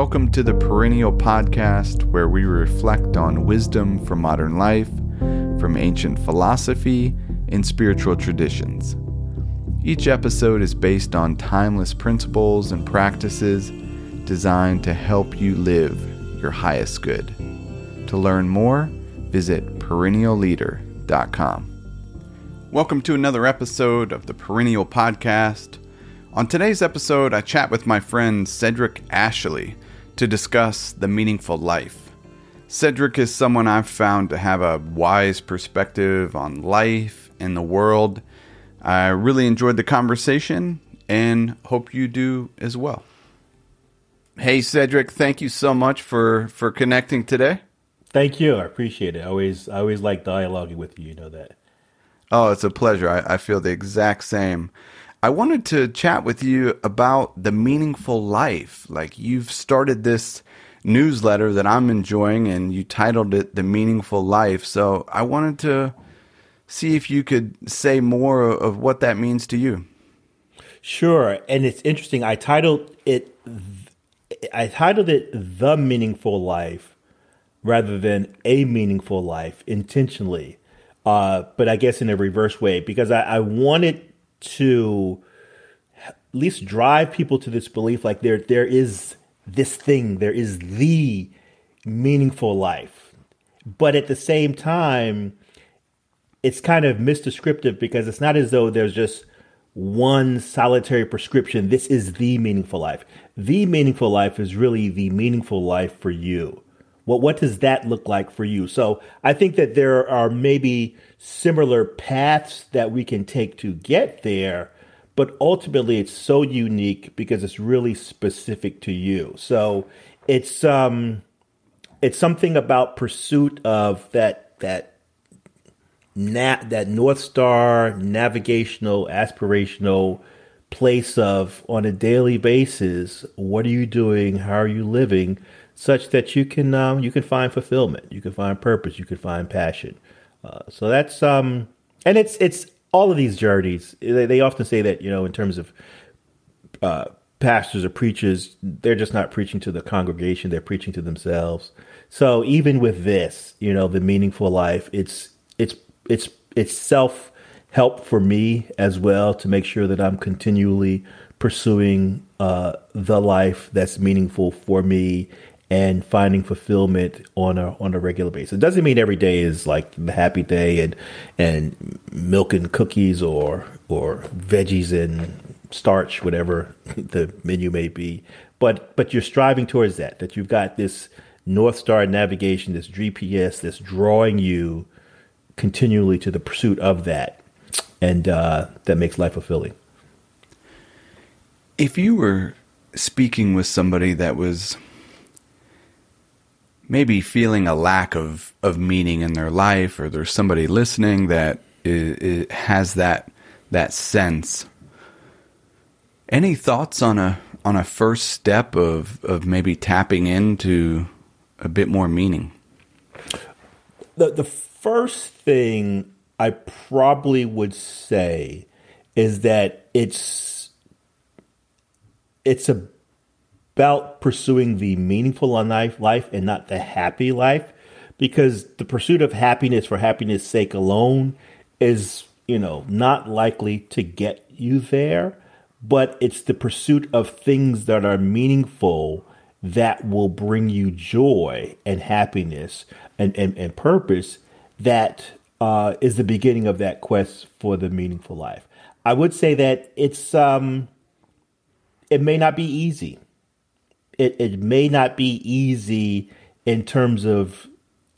Welcome to the Perennial Podcast, where we reflect on wisdom from modern life, from ancient philosophy, and spiritual traditions. Each episode is based on timeless principles and practices designed to help you live your highest good. To learn more, visit perennialleader.com. Welcome to another episode of the Perennial Podcast. On today's episode, I chat with my friend Cedric Ashley to discuss the meaningful life. Cedric is someone I've found to have a wise perspective on life and the world. I really enjoyed the conversation and hope you do as well. Hey Cedric, thank you so much for for connecting today. Thank you. I appreciate it. I always I always like dialoguing with you, you know that. Oh, it's a pleasure. I, I feel the exact same. I wanted to chat with you about the meaningful life. Like you've started this newsletter that I'm enjoying and you titled it The Meaningful Life. So I wanted to see if you could say more of what that means to you. Sure. And it's interesting. I titled it I titled it The Meaningful Life rather than A Meaningful Life intentionally. Uh, but I guess in a reverse way because I, I wanted to at least drive people to this belief like there there is this thing there is the meaningful life. But at the same time it's kind of misdescriptive because it's not as though there's just one solitary prescription. This is the meaningful life. The meaningful life is really the meaningful life for you what what does that look like for you? So i think that there are maybe similar paths that we can take to get there, but ultimately it's so unique because it's really specific to you. So it's um it's something about pursuit of that that na- that north star navigational aspirational place of on a daily basis what are you doing? How are you living such that you can um, you can find fulfillment you can find purpose you can find passion uh, so that's um, and it's it's all of these journeys. They, they often say that you know in terms of uh, pastors or preachers, they're just not preaching to the congregation; they're preaching to themselves. So even with this, you know, the meaningful life, it's it's it's it's self help for me as well to make sure that I'm continually pursuing uh, the life that's meaningful for me and finding fulfillment on a on a regular basis. It doesn't mean every day is like the happy day and and milk and cookies or or veggies and starch, whatever the menu may be. But but you're striving towards that. That you've got this North Star navigation, this GPS that's drawing you continually to the pursuit of that, and uh, that makes life fulfilling. If you were speaking with somebody that was maybe feeling a lack of, of meaning in their life, or there's somebody listening that has that that sense. Any thoughts on a on a first step of of maybe tapping into a bit more meaning? The the first thing I probably would say is that it's it's a about pursuing the meaningful life, and not the happy life because the pursuit of happiness for happiness sake alone is you know not likely to get you there but it's the pursuit of things that are meaningful that will bring you joy and happiness and, and, and purpose that uh, is the beginning of that quest for the meaningful life. I would say that it's um it may not be easy it, it may not be easy in terms of,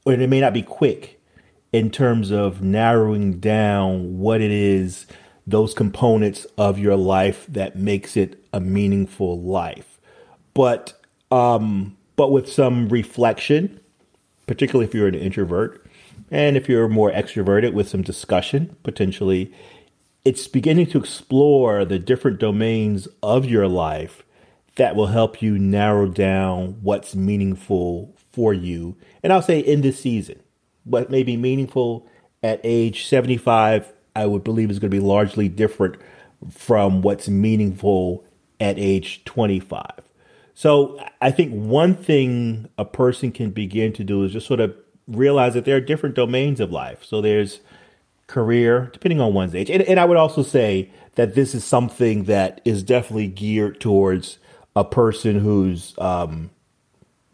or it may not be quick in terms of narrowing down what it is, those components of your life that makes it a meaningful life. But, um, but with some reflection, particularly if you're an introvert, and if you're more extroverted with some discussion, potentially, it's beginning to explore the different domains of your life that will help you narrow down what's meaningful for you. And I'll say in this season, what may be meaningful at age 75, I would believe is going to be largely different from what's meaningful at age 25. So I think one thing a person can begin to do is just sort of realize that there are different domains of life. So there's career, depending on one's age. And, and I would also say that this is something that is definitely geared towards a person who's, um,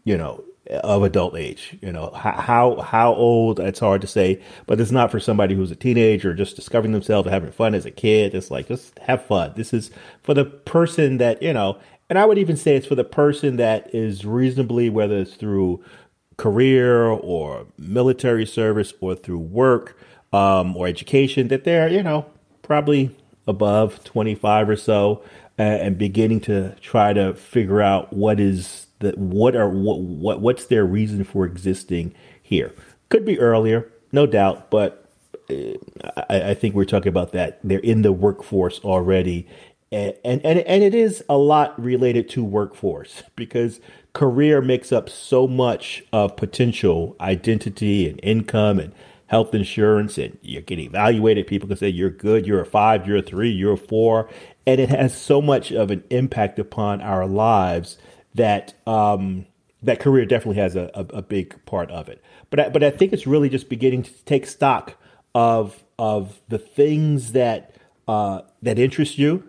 you know, of adult age. You know, how how old it's hard to say, but it's not for somebody who's a teenager just discovering themselves and having fun as a kid. It's like just have fun. This is for the person that you know, and I would even say it's for the person that is reasonably, whether it's through career or military service or through work um, or education, that they're you know probably above twenty five or so, uh, and beginning to try to figure out what is that what are what, what what's their reason for existing here? Could be earlier, no doubt, but uh, I, I, think we're talking about that. They're in the workforce already, and, and and and it is a lot related to workforce because career makes up so much of potential identity and income and health insurance and you get evaluated people can say you're good you're a five you're a three you're a four and it has so much of an impact upon our lives that um, that career definitely has a, a, a, big part of it. But I, but I think it's really just beginning to take stock of of the things that uh, that interest you,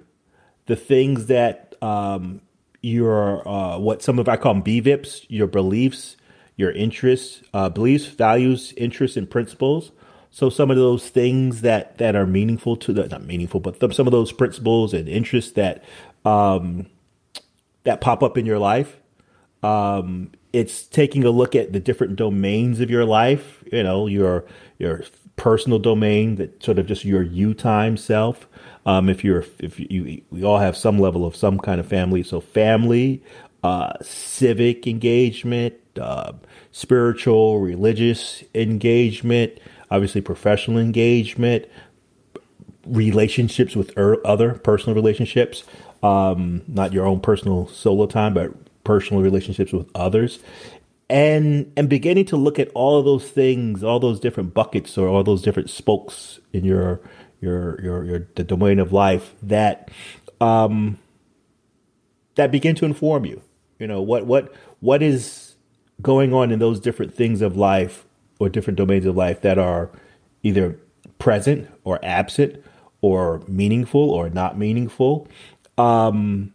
the things that um, your uh, what some of I call them BVIPs, your beliefs, your interests, uh, beliefs, values, interests, and principles. So some of those things that that are meaningful to the not meaningful, but some of those principles and interests that um, that pop up in your life. Um, it's taking a look at the different domains of your life. You know, your your personal domain, that sort of just your you time self. Um, if you're if you we all have some level of some kind of family, so family, uh, civic engagement, uh, spiritual, religious engagement, obviously professional engagement, relationships with er- other personal relationships um, not your own personal solo time, but personal relationships with others, and and beginning to look at all of those things, all those different buckets or all those different spokes in your your your your the domain of life that um, that begin to inform you. You know what what what is going on in those different things of life or different domains of life that are either present or absent or meaningful or not meaningful um,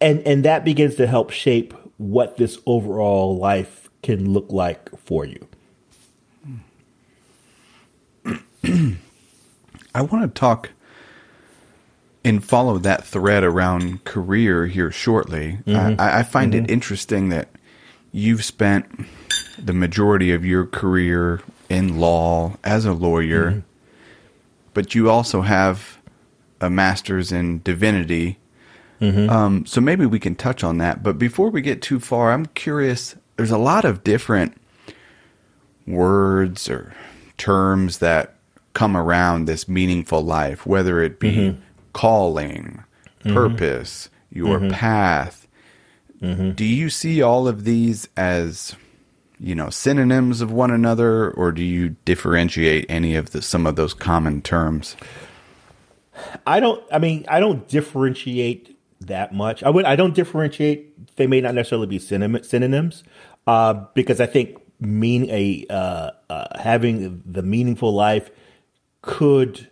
and and that begins to help shape what this overall life can look like for you. I want to talk and follow that thread around career here shortly. Mm-hmm. I, I, find mm-hmm. it interesting that you've spent the majority of your career in law as a lawyer, mm-hmm. but you also have a master's in divinity. Mm-hmm. Um, so maybe we can touch on that. But before we get too far, I'm curious. There's a lot of different words or terms that come around this meaningful life, whether it be mm-hmm. calling, mm-hmm. purpose, your mm-hmm. path. Mm-hmm. Do you see all of these as you know synonyms of one another, or do you differentiate any of the some of those common terms? I don't. I mean, I don't differentiate that much. I would. I don't differentiate. They may not necessarily be synonyms, uh, because I think mean a uh, uh, having the meaningful life could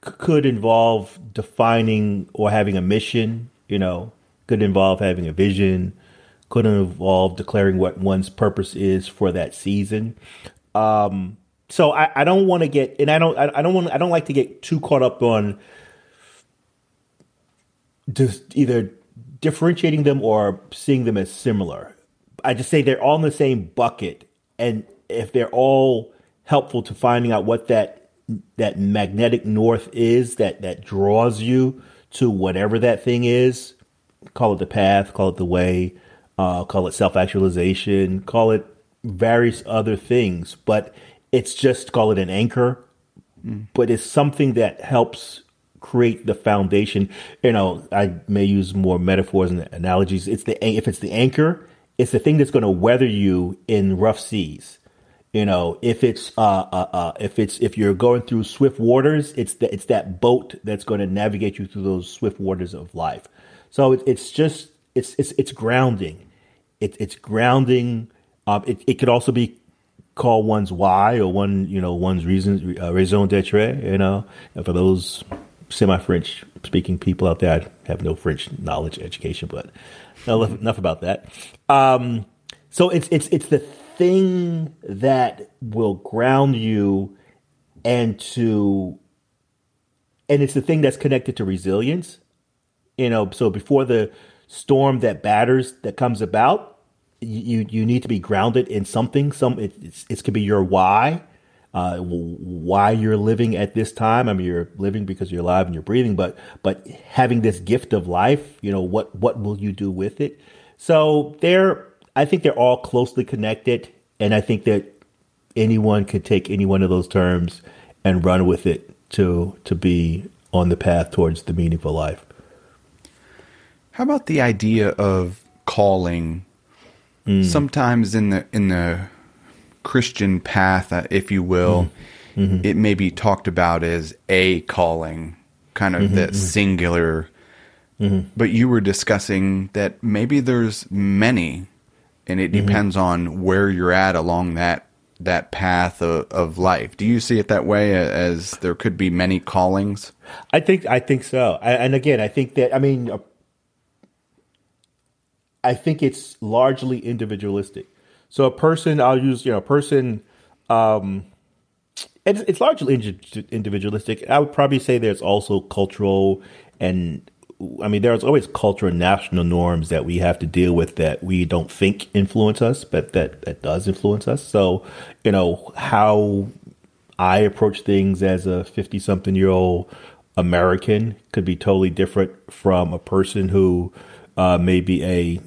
could involve defining or having a mission. You know, could involve having a vision. Could involve declaring what one's purpose is for that season. Um, so I, I don't want to get and I don't I, I don't want I don't like to get too caught up on just either differentiating them or seeing them as similar. I just say they're all in the same bucket, and if they're all helpful to finding out what that that magnetic north is that that draws you to whatever that thing is, call it the path, call it the way, uh, call it self actualization, call it various other things, but it's just call it an anchor, but it's something that helps create the foundation. You know, I may use more metaphors and analogies. It's the if it's the anchor, it's the thing that's going to weather you in rough seas. You know, if it's uh, uh, uh, if it's if you're going through swift waters, it's the, it's that boat that's going to navigate you through those swift waters of life. So it, it's just it's it's it's grounding. It, it's grounding. Um, it it could also be called one's why or one you know one's reasons uh, raison d'être. You know, and for those semi-French speaking people out there, I have no French knowledge education, but enough, enough about that. Um, so it's it's it's the thing that will ground you and to and it's the thing that's connected to resilience you know so before the storm that batters that comes about you you need to be grounded in something some it, it's, it could be your why uh, why you're living at this time. I mean, you're living because you're alive and you're breathing, but but having this gift of life, you know, what what will you do with it? So they're I think they're all closely connected, and I think that anyone could take any one of those terms and run with it to to be on the path towards the meaningful life. How about the idea of calling? Mm. Sometimes in the in the Christian path, uh, if you will, mm-hmm. mm-hmm. it may be talked about as a calling, kind of mm-hmm. that mm-hmm. singular. Mm-hmm. But you were discussing that maybe there's many and it mm-hmm. depends on where you're at along that that path of, of life. Do you see it that way as there could be many callings? I think I think so. And again, I think that I mean uh, I think it's largely individualistic. So a person I'll use, you know, a person um it's, it's largely individualistic. I would probably say there's also cultural and I mean, there's always cultural national norms that we have to deal with that we don't think influence us, but that, that does influence us. So, you know, how I approach things as a 50 something year old American could be totally different from a person who uh, may be a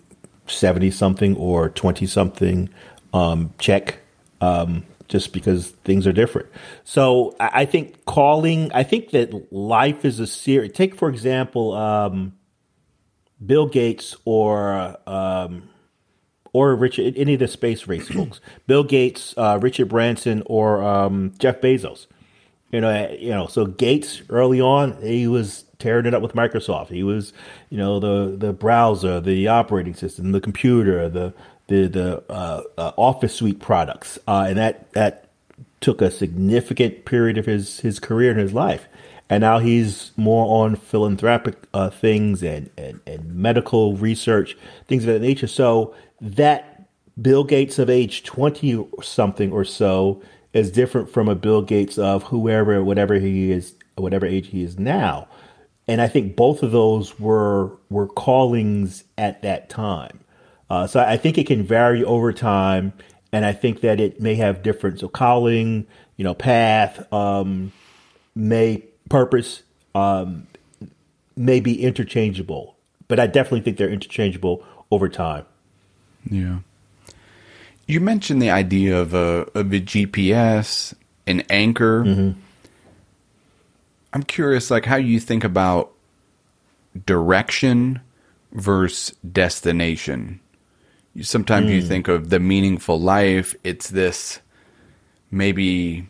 70 something or 20 something um, Czech. Um, just because things are different. So I, think calling, I think that life is a series. Take, for example, um, Bill Gates or um, or Richard, any of the space race folks, Bill Gates, uh, Richard Branson, or um, Jeff Bezos. You know, you know. So Gates early on, he was tearing it up with Microsoft. He was, you know, the the browser, the operating system, the computer, the the the uh, uh, Office Suite products, uh, and that that took a significant period of his his career and his life. And now he's more on philanthropic uh, things and, and, and medical research, things of that nature. So that Bill Gates of age 20 something or so is different from a Bill Gates of whoever, whatever he is, whatever age he is now. And I think both of those were were callings at that time. Uh, so I think it can vary over time, and I think that it may have different. So calling, you know, path, um, may purpose, um, may be interchangeable, but I definitely think they're interchangeable over time. Yeah. You mentioned the idea of a of a GPS, an anchor. Mm-hmm. I'm curious, like how you think about direction versus destination sometimes mm. you hmm. think of the meaningful life it's this maybe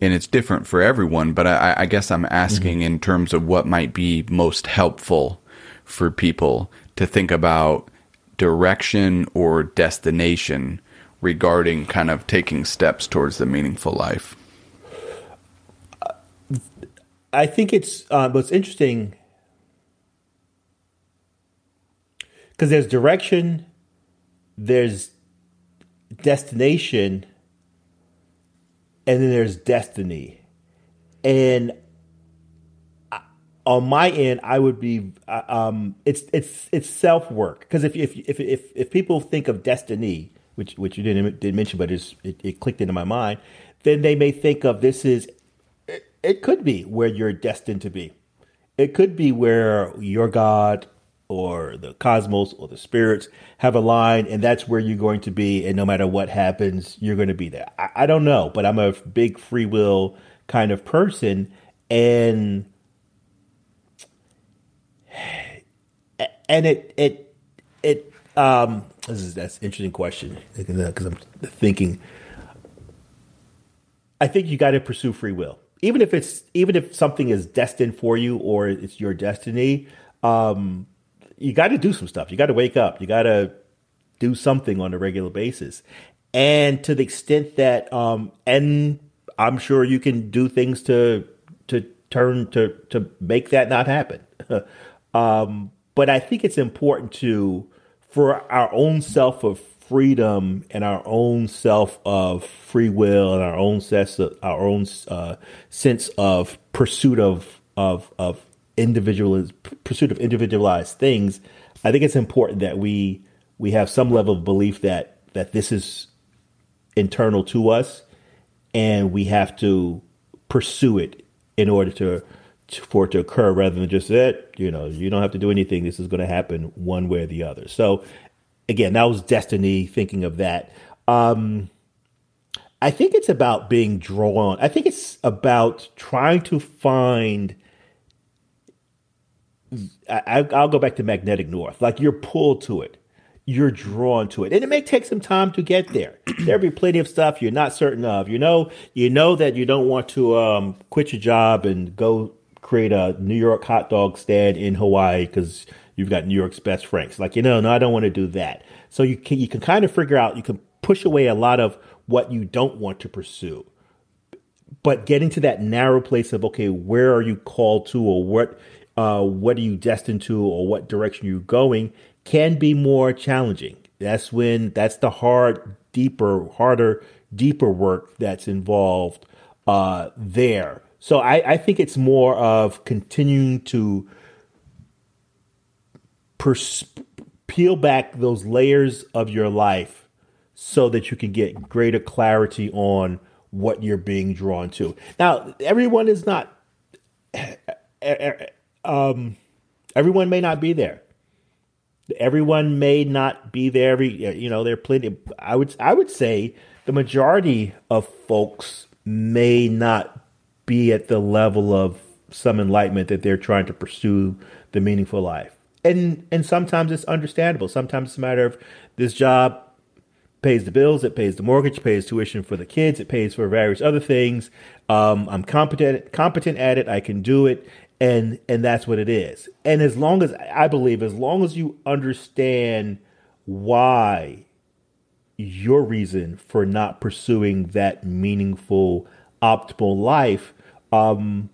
and it's different for everyone but i, I guess i'm asking mm-hmm. in terms of what might be most helpful for people to think about direction or destination regarding kind of taking steps towards the meaningful life i think it's uh, what's interesting because there's direction there's destination and then there's destiny. And on my end, I would be um, it's it's it's self work because if, if if if if people think of destiny, which which you didn't didn't mention, but it, it clicked into my mind, then they may think of this is it, it could be where you're destined to be. It could be where your God or the cosmos or the spirits have a line and that's where you're going to be and no matter what happens you're going to be there I, I, don't know but i'm a big free will kind of person and and it it it um this is that's interesting question because i'm thinking I think you got to pursue free will, even if it's even if something is destined for you or it's your destiny. Um, you got to do some stuff. You got to wake up. You got to do something on a regular basis, and to the extent that, um, and I'm sure you can do things to to turn to to make that not happen. um, but I think it's important to for our own self of freedom and our own self of free will and our own sense of, our own uh, sense of pursuit of of of individual pursuit of individualized things. I think it's important that we we have some level of belief that that this is internal to us and we have to pursue it in order to, to for it to occur rather than just that you know you don't have to do anything. This is going to happen one way or the other. So again that was destiny thinking of that. Um i think it's about being drawn. I think it's about trying to find I, i'll go back to magnetic north like you're pulled to it you're drawn to it. And it may take some time to get there. There'll be plenty of stuff you're not certain of. You know, you know that you don't want to um, quit your job and go create a New York hot dog stand in Hawaii because you've got New York's best Franks. Like, you know, no, I don't want to do that. So you can you can kind of figure out, you can push away a lot of what you don't want to pursue. But getting to that narrow place of okay, where are you called to, or what uh, what are you destined to, or what direction you're going, can be more challenging. That's when that's the hard, deeper, harder, deeper work that's involved uh, there. So I, I think it's more of continuing to pers- peel back those layers of your life so that you can get greater clarity on what you're being drawn to. Now, everyone is not. Um, everyone may not be there. Everyone may not be there every you know there are plenty. I would i would say the majority of folks may not be at the level of some enlightenment that they're trying to pursue the meaningful life. And and sometimes it's understandable. Sometimes it's a matter of this job pays the bills it pays the mortgage pays tuition for the kids it pays for various other things. Um, i'm competent competent at it. I can do it and and that's what it is. And as long as i believe as long as you understand why your reason for not pursuing that meaningful optimal life um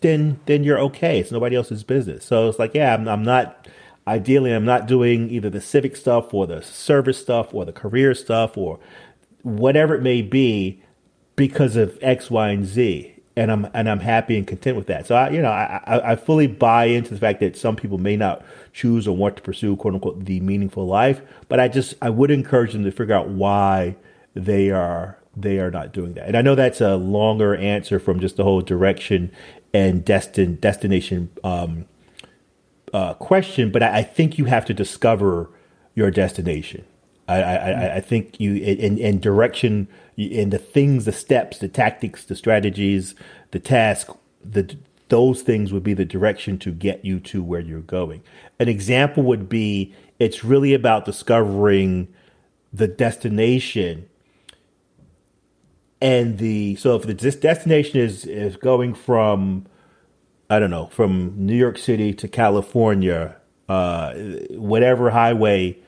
then then you're okay. It's nobody else's business. So it's like yeah i'm, I'm not ideally i'm not doing either the civic stuff or the service stuff or the career stuff or whatever it may be because of x y and z and I'm and I'm happy and content with that. So I, you know, I, I fully buy into the fact that some people may not choose or want to pursue quote unquote the meaningful life, but I just I would encourage them to figure out why they are they are not doing that. And I know that's a longer answer from just the whole direction and destin destination um, uh, question, but I, I think you have to discover your destination. I, I, I think you in, in direction in the things, the steps, the tactics, the strategies, the task, the those things would be the direction to get you to where you're going. An example would be it's really about discovering the destination and the so if the destination is is going from I don't know from New York City to California, uh, whatever highway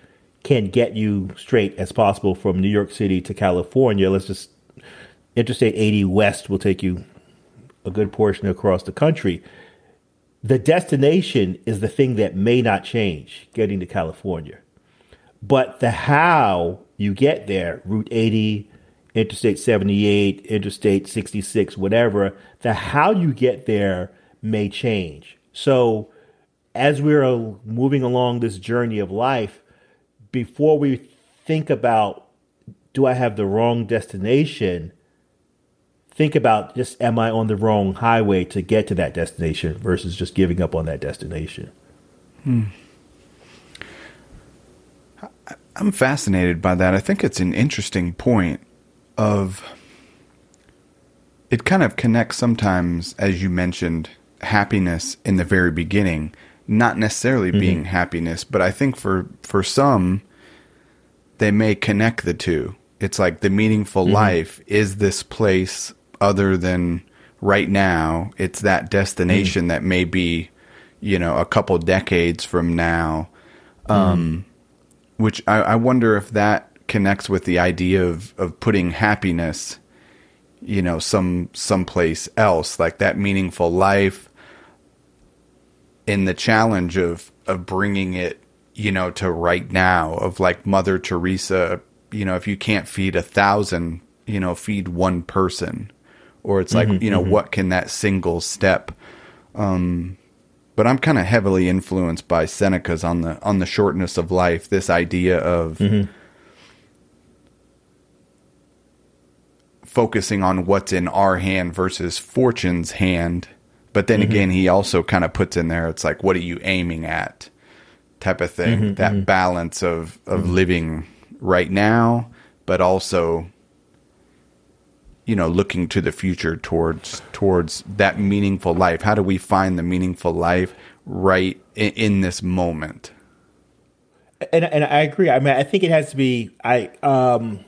can get you straight as possible from New York City to California. Let's just Interstate 80 West will take you a good portion across the country. The destination is the thing that may not change getting to California. But the how you get there, Route 80, Interstate 78, Interstate 66, whatever, the how you get there may change. So as we're moving along this journey of life, before we think about do I have the wrong destination, think about just am I on the wrong highway to get to that destination versus just giving up on that destination. Hmm. I'm fascinated by that. I think it's an interesting point of it kind of connects sometimes as you mentioned happiness in the very beginning not necessarily mm-hmm. being happiness, but I think for for some they may connect the two. It's like the meaningful mm-hmm. life is this place other than right now. It's that destination mm. that may be, you know, a couple decades from now. Um, mm. Which I, I wonder if that connects with the idea of, of putting happiness, you know, some someplace else, like that meaningful life in the challenge of of bringing it, you know, to right now of like Mother Teresa, you know, if you can't feed a thousand, you know, feed one person. Or it's like, mm-hmm, you know, mm-hmm. what can that single step um but I'm kind of heavily influenced by Seneca's on the on the shortness of life, this idea of mm-hmm. focusing on what's in our hand versus fortune's hand. But then mm-hmm. again, he also kind of puts in there, it's like, what are you aiming at? Type of thing. Mm-hmm, that mm-hmm. balance of, of mm-hmm. living right now, but also, you know, looking to the future towards, towards that meaningful life. How do we find the meaningful life right in, in this moment? And, and I agree. I mean, I think it has to be, I, um,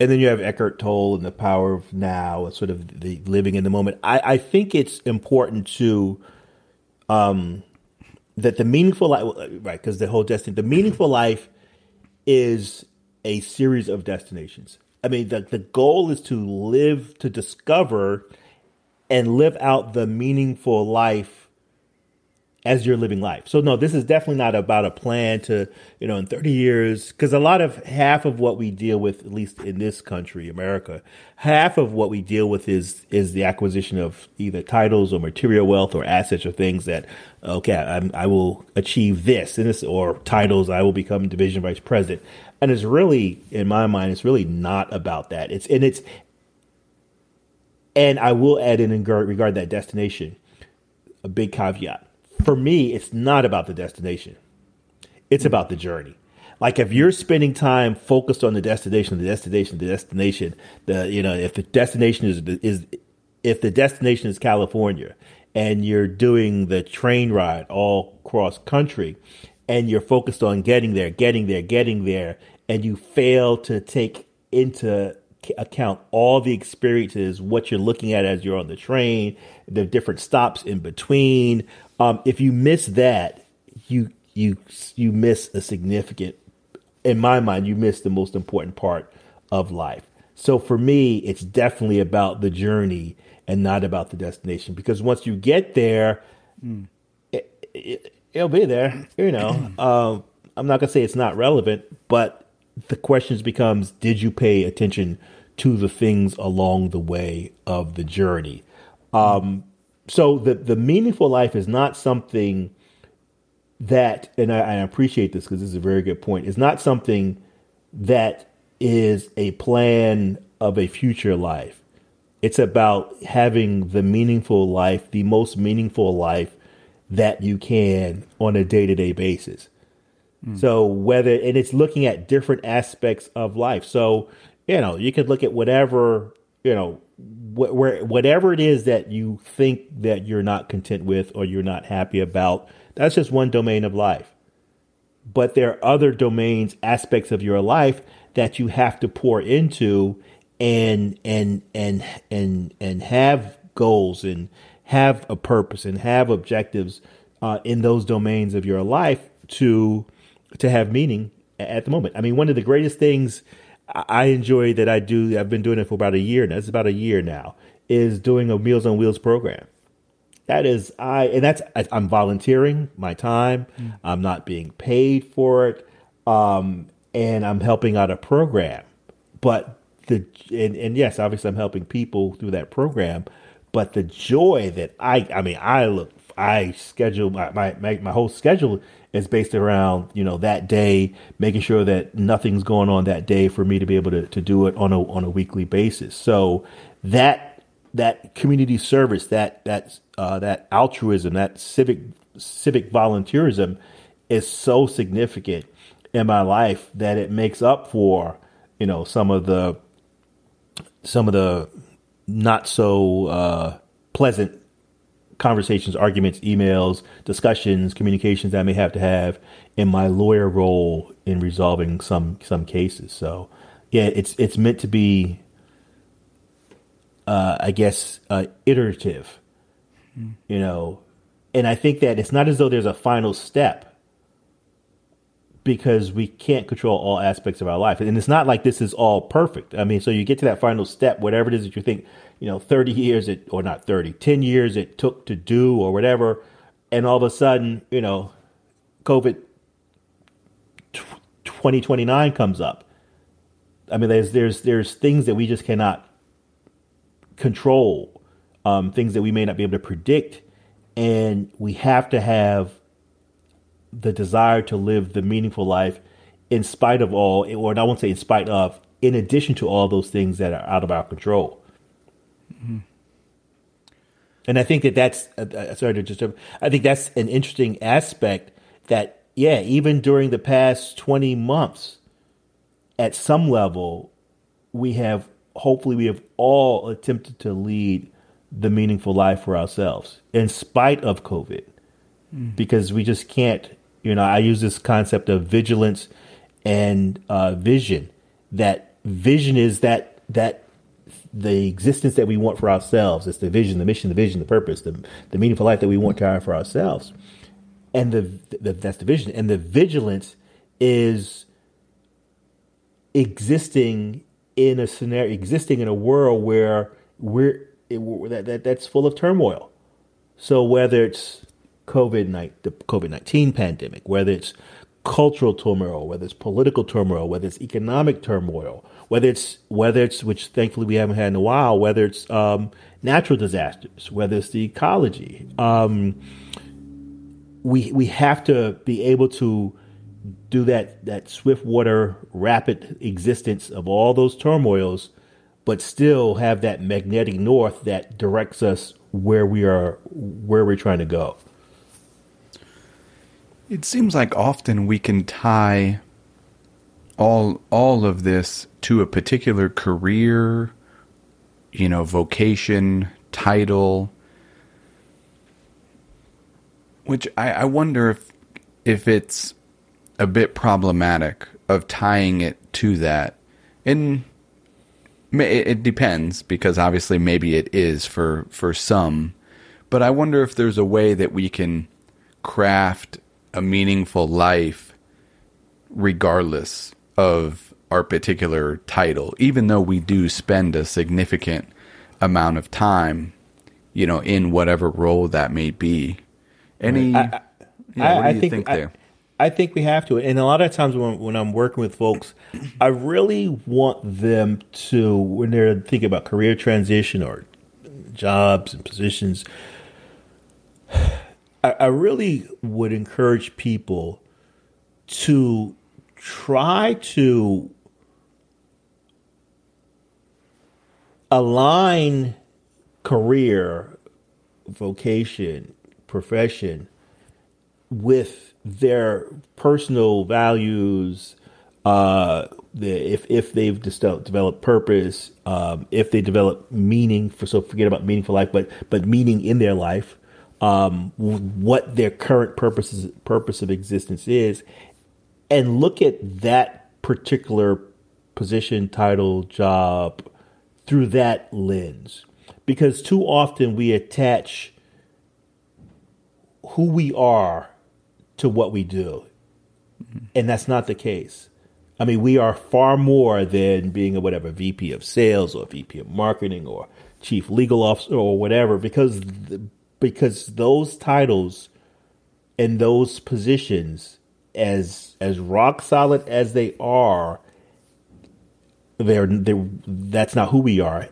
and then you have Eckhart Tolle and the power of now, and sort of the living in the moment. I, I think it's important to, um, that the meaningful life, right? Because the whole destiny, the meaningful life, is a series of destinations. I mean, the the goal is to live, to discover, and live out the meaningful life as you're living life. So no, this is definitely not about a plan to, you know, in 30 years, because a lot of half of what we deal with, at least in this country, America, half of what we deal with is is the acquisition of either titles or material wealth or assets or things that, okay, I'm, i will achieve this and this, or titles, I will become division vice president. And it's really, in my mind, it's really not about that. It's and it's, and I will add in regard that destination, a big caveat for me, it's not about the destination. It's about the journey. Like if you're spending time focused on the destination, the destination, the destination, the you know, if the destination is is if the destination is California and you're doing the train ride all cross country and you're focused on getting there, getting there, getting there, and you fail to take into account all the experiences, what you're looking at as you're on the train, the different stops in between, um, if you miss that, you you you miss a significant. In my mind, you miss the most important part of life. So for me, it's definitely about the journey and not about the destination. Because once you get there, mm. it, will it, be there. You know, um, I'm not gonna say it's not relevant, but the questions becomes: Did you pay attention to the things along the way of the journey? Um, so the the meaningful life is not something that, and I, I appreciate this because this is a very good point. It's not something that is a plan of a future life. It's about having the meaningful life, the most meaningful life that you can on a day to day basis. Mm. So whether and it's looking at different aspects of life. So you know you could look at whatever you know wh- where whatever it is that you think that you're not content with or you're not happy about, that's just one domain of life. But there are other domains, aspects of your life that you have to pour into and and and and and have goals and have a purpose and have objectives uh, in those domains of your life to to have meaning at the moment. I mean, one of the greatest things I enjoy that I do. I've been doing it for about a year now. It's about a year now. Is doing a Meals on Wheels program. That is I, and that's I'm volunteering my time. Mm. I'm not being paid for it, um, and I'm helping out a program. But the and, and yes, obviously I'm helping people through that program. But the joy that I, I mean, I look, I schedule my my, my whole schedule is based around you know that day, making sure that nothing's going on that day for me to be able to, to do it on a on a weekly basis. So that that community service, that that uh, that altruism, that civic civic volunteerism is so significant in my life that it makes up for you know some of the some of the not so uh, pleasant conversations, arguments, emails, discussions, communications that I may have to have in my lawyer role in resolving some some cases. So, yeah, it's it's meant to be uh, I guess, uh, iterative. Mm. You know, and I think that it's not as though there's a final step because we can't control all aspects of our life. And it's not like this is all perfect. I mean, so you get to that final step, whatever it is that you think, you know, 30 years it, or not 30, 10 years it took to do or whatever. And all of a sudden, you know, COVID 2029 comes up. I mean, there's, there's, there's things that we just cannot control, um, things that we may not be able to predict. And we have to have the desire to live the meaningful life in spite of all, or I won't say in spite of, in addition to all those things that are out of our control. Mm-hmm. And I think that that's uh, uh sorry to just I think that's an interesting aspect that yeah, even during the past twenty months, at some level, we have hopefully we have all attempted to lead the meaningful life for ourselves in spite of COVID, mm. because we just can't you know, I use this concept of vigilance and uh, vision. That vision is that that the existence that we want for ourselves. It's the vision, the mission, the vision, the purpose, the the meaningful life that we want to have for ourselves. And the, the that's the vision. And the vigilance is existing in a scenario, existing in a world where we're it, that, that that's full of turmoil. So whether it's COVID the COVID nineteen pandemic, whether it's cultural turmoil, whether it's political turmoil, whether it's economic turmoil, whether it's whether it's which thankfully we haven't had in a while, whether it's um, natural disasters, whether it's the ecology. Um, we we have to be able to do that that swift water rapid existence of all those turmoils, but still have that magnetic north that directs us where we are where we're trying to go. It seems like often we can tie all all of this to a particular career, you know, vocation, title, which I, I wonder if if it's a bit problematic of tying it to that. And it depends because obviously maybe it is for for some, but I wonder if there's a way that we can craft a meaningful life regardless of our particular title, even though we do spend a significant amount of time, you know, in whatever role that may be. Any, I, I, do you think, think there? I, I think we have to, and a lot of times when, when I'm working with folks, I really want them to, when they're thinking about career transition or jobs and positions, I, I really would encourage people to try to align career, vocation, profession with their personal values. Uh, if if they've developed purpose, um, if they develop meaning for so forget about meaningful life, but but meaning in their life, um, what their current purpose purpose of existence is, and look at that particular position, title, job through that lens. Because too often we attach who we are to what we do. And that's not the case. I mean, we are far more than being a whatever VP of sales or VP of marketing or chief legal officer or whatever, because the, because those titles and those positions as as rock solid as they are they're, they're that's not who we are.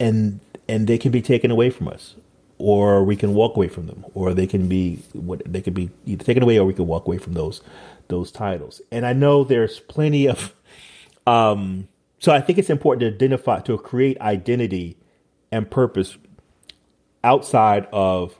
And and they can be taken away from us or we can walk away from them or they can be what they could be either taken away or we can walk away from those those titles. And i know there's plenty of um so i think it's important to identify to create identity and purpose outside of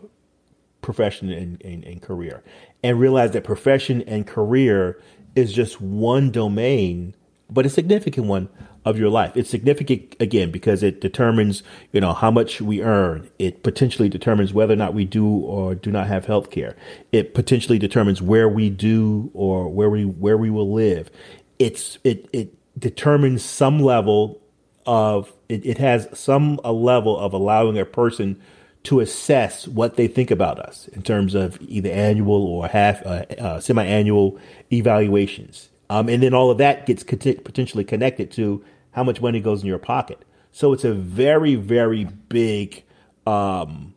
profession and, and, and career and realize that profession and career is just one domain, but a significant one of your life. It's significant again because it determines, you know, how much we earn. It potentially determines whether or not we do or do not have health care. It potentially determines where we do or where we where we will live. It's it it determines some level of it, it has some a level of allowing a person to assess what they think about us in terms of either annual or half uh, uh, semi-annual evaluations. Um, and then all of that gets potentially connected to how much money goes in your pocket. So it's a very, very big um,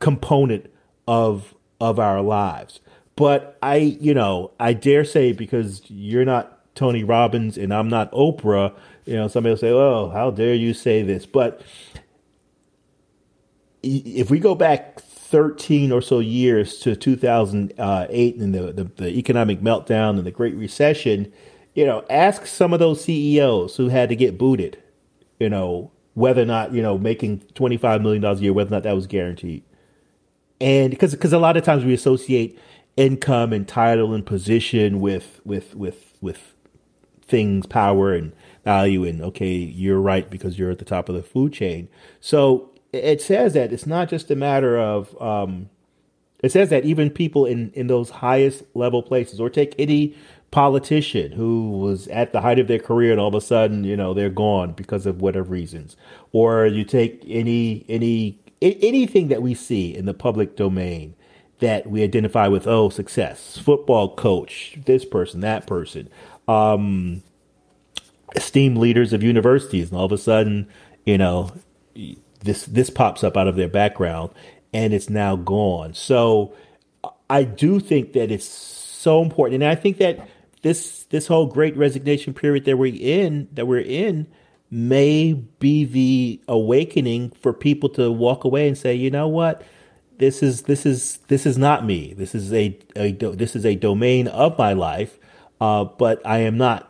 component of of our lives. But I, you know, I dare say because you're not Tony Robbins and I'm not Oprah, you know, somebody will say, "Oh, how dare you say this?" But if we go back 13 or so years to 2008 uh, and the, the, the, economic meltdown and the Great Recession, you know, ask some of those CEOs who had to get booted, you know, whether or not, you know, making $25 million a year, whether or not that was guaranteed. And because because a lot of times we associate income and title and position with with with with things, power and value, and okay, you're right because you're at the top of the food chain. So it says that it's not just a matter of um, it says that even people in in those highest level places or take any politician who was at the height of their career and all of a sudden you know they're gone because of whatever reasons. Or you take any any anything that we see in the public domain that we identify with oh success football coach this person that person um esteemed leaders of universities and all of a sudden you know this this pops up out of their background and it's now gone. So I do think that it's so important, and I think that this this whole great resignation period that we're in that we're in may be the awakening for people to walk away and say, you know what, this is this is this is not me. This is a, a this is a domain of my life, uh, but I am not.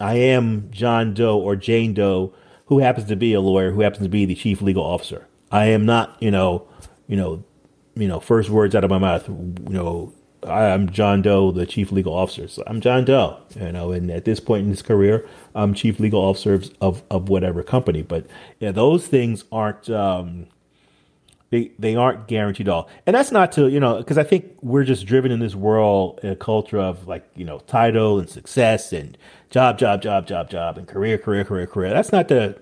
I am John Doe or Jane Doe who happens to be a lawyer, who happens to be the chief legal officer. I am not, you know, you know, you know, first words out of my mouth, you know, I'm John Doe, the chief legal officer. So I'm John Doe, you know, and at this point in his career, I'm chief legal officer of, of whatever company. But yeah, those things aren't, um, they, they aren't guaranteed at all. And that's not to, you know, because I think we're just driven in this world, a culture of like, you know, title and success and job, job, job, job, job, and career, career, career, career. That's not to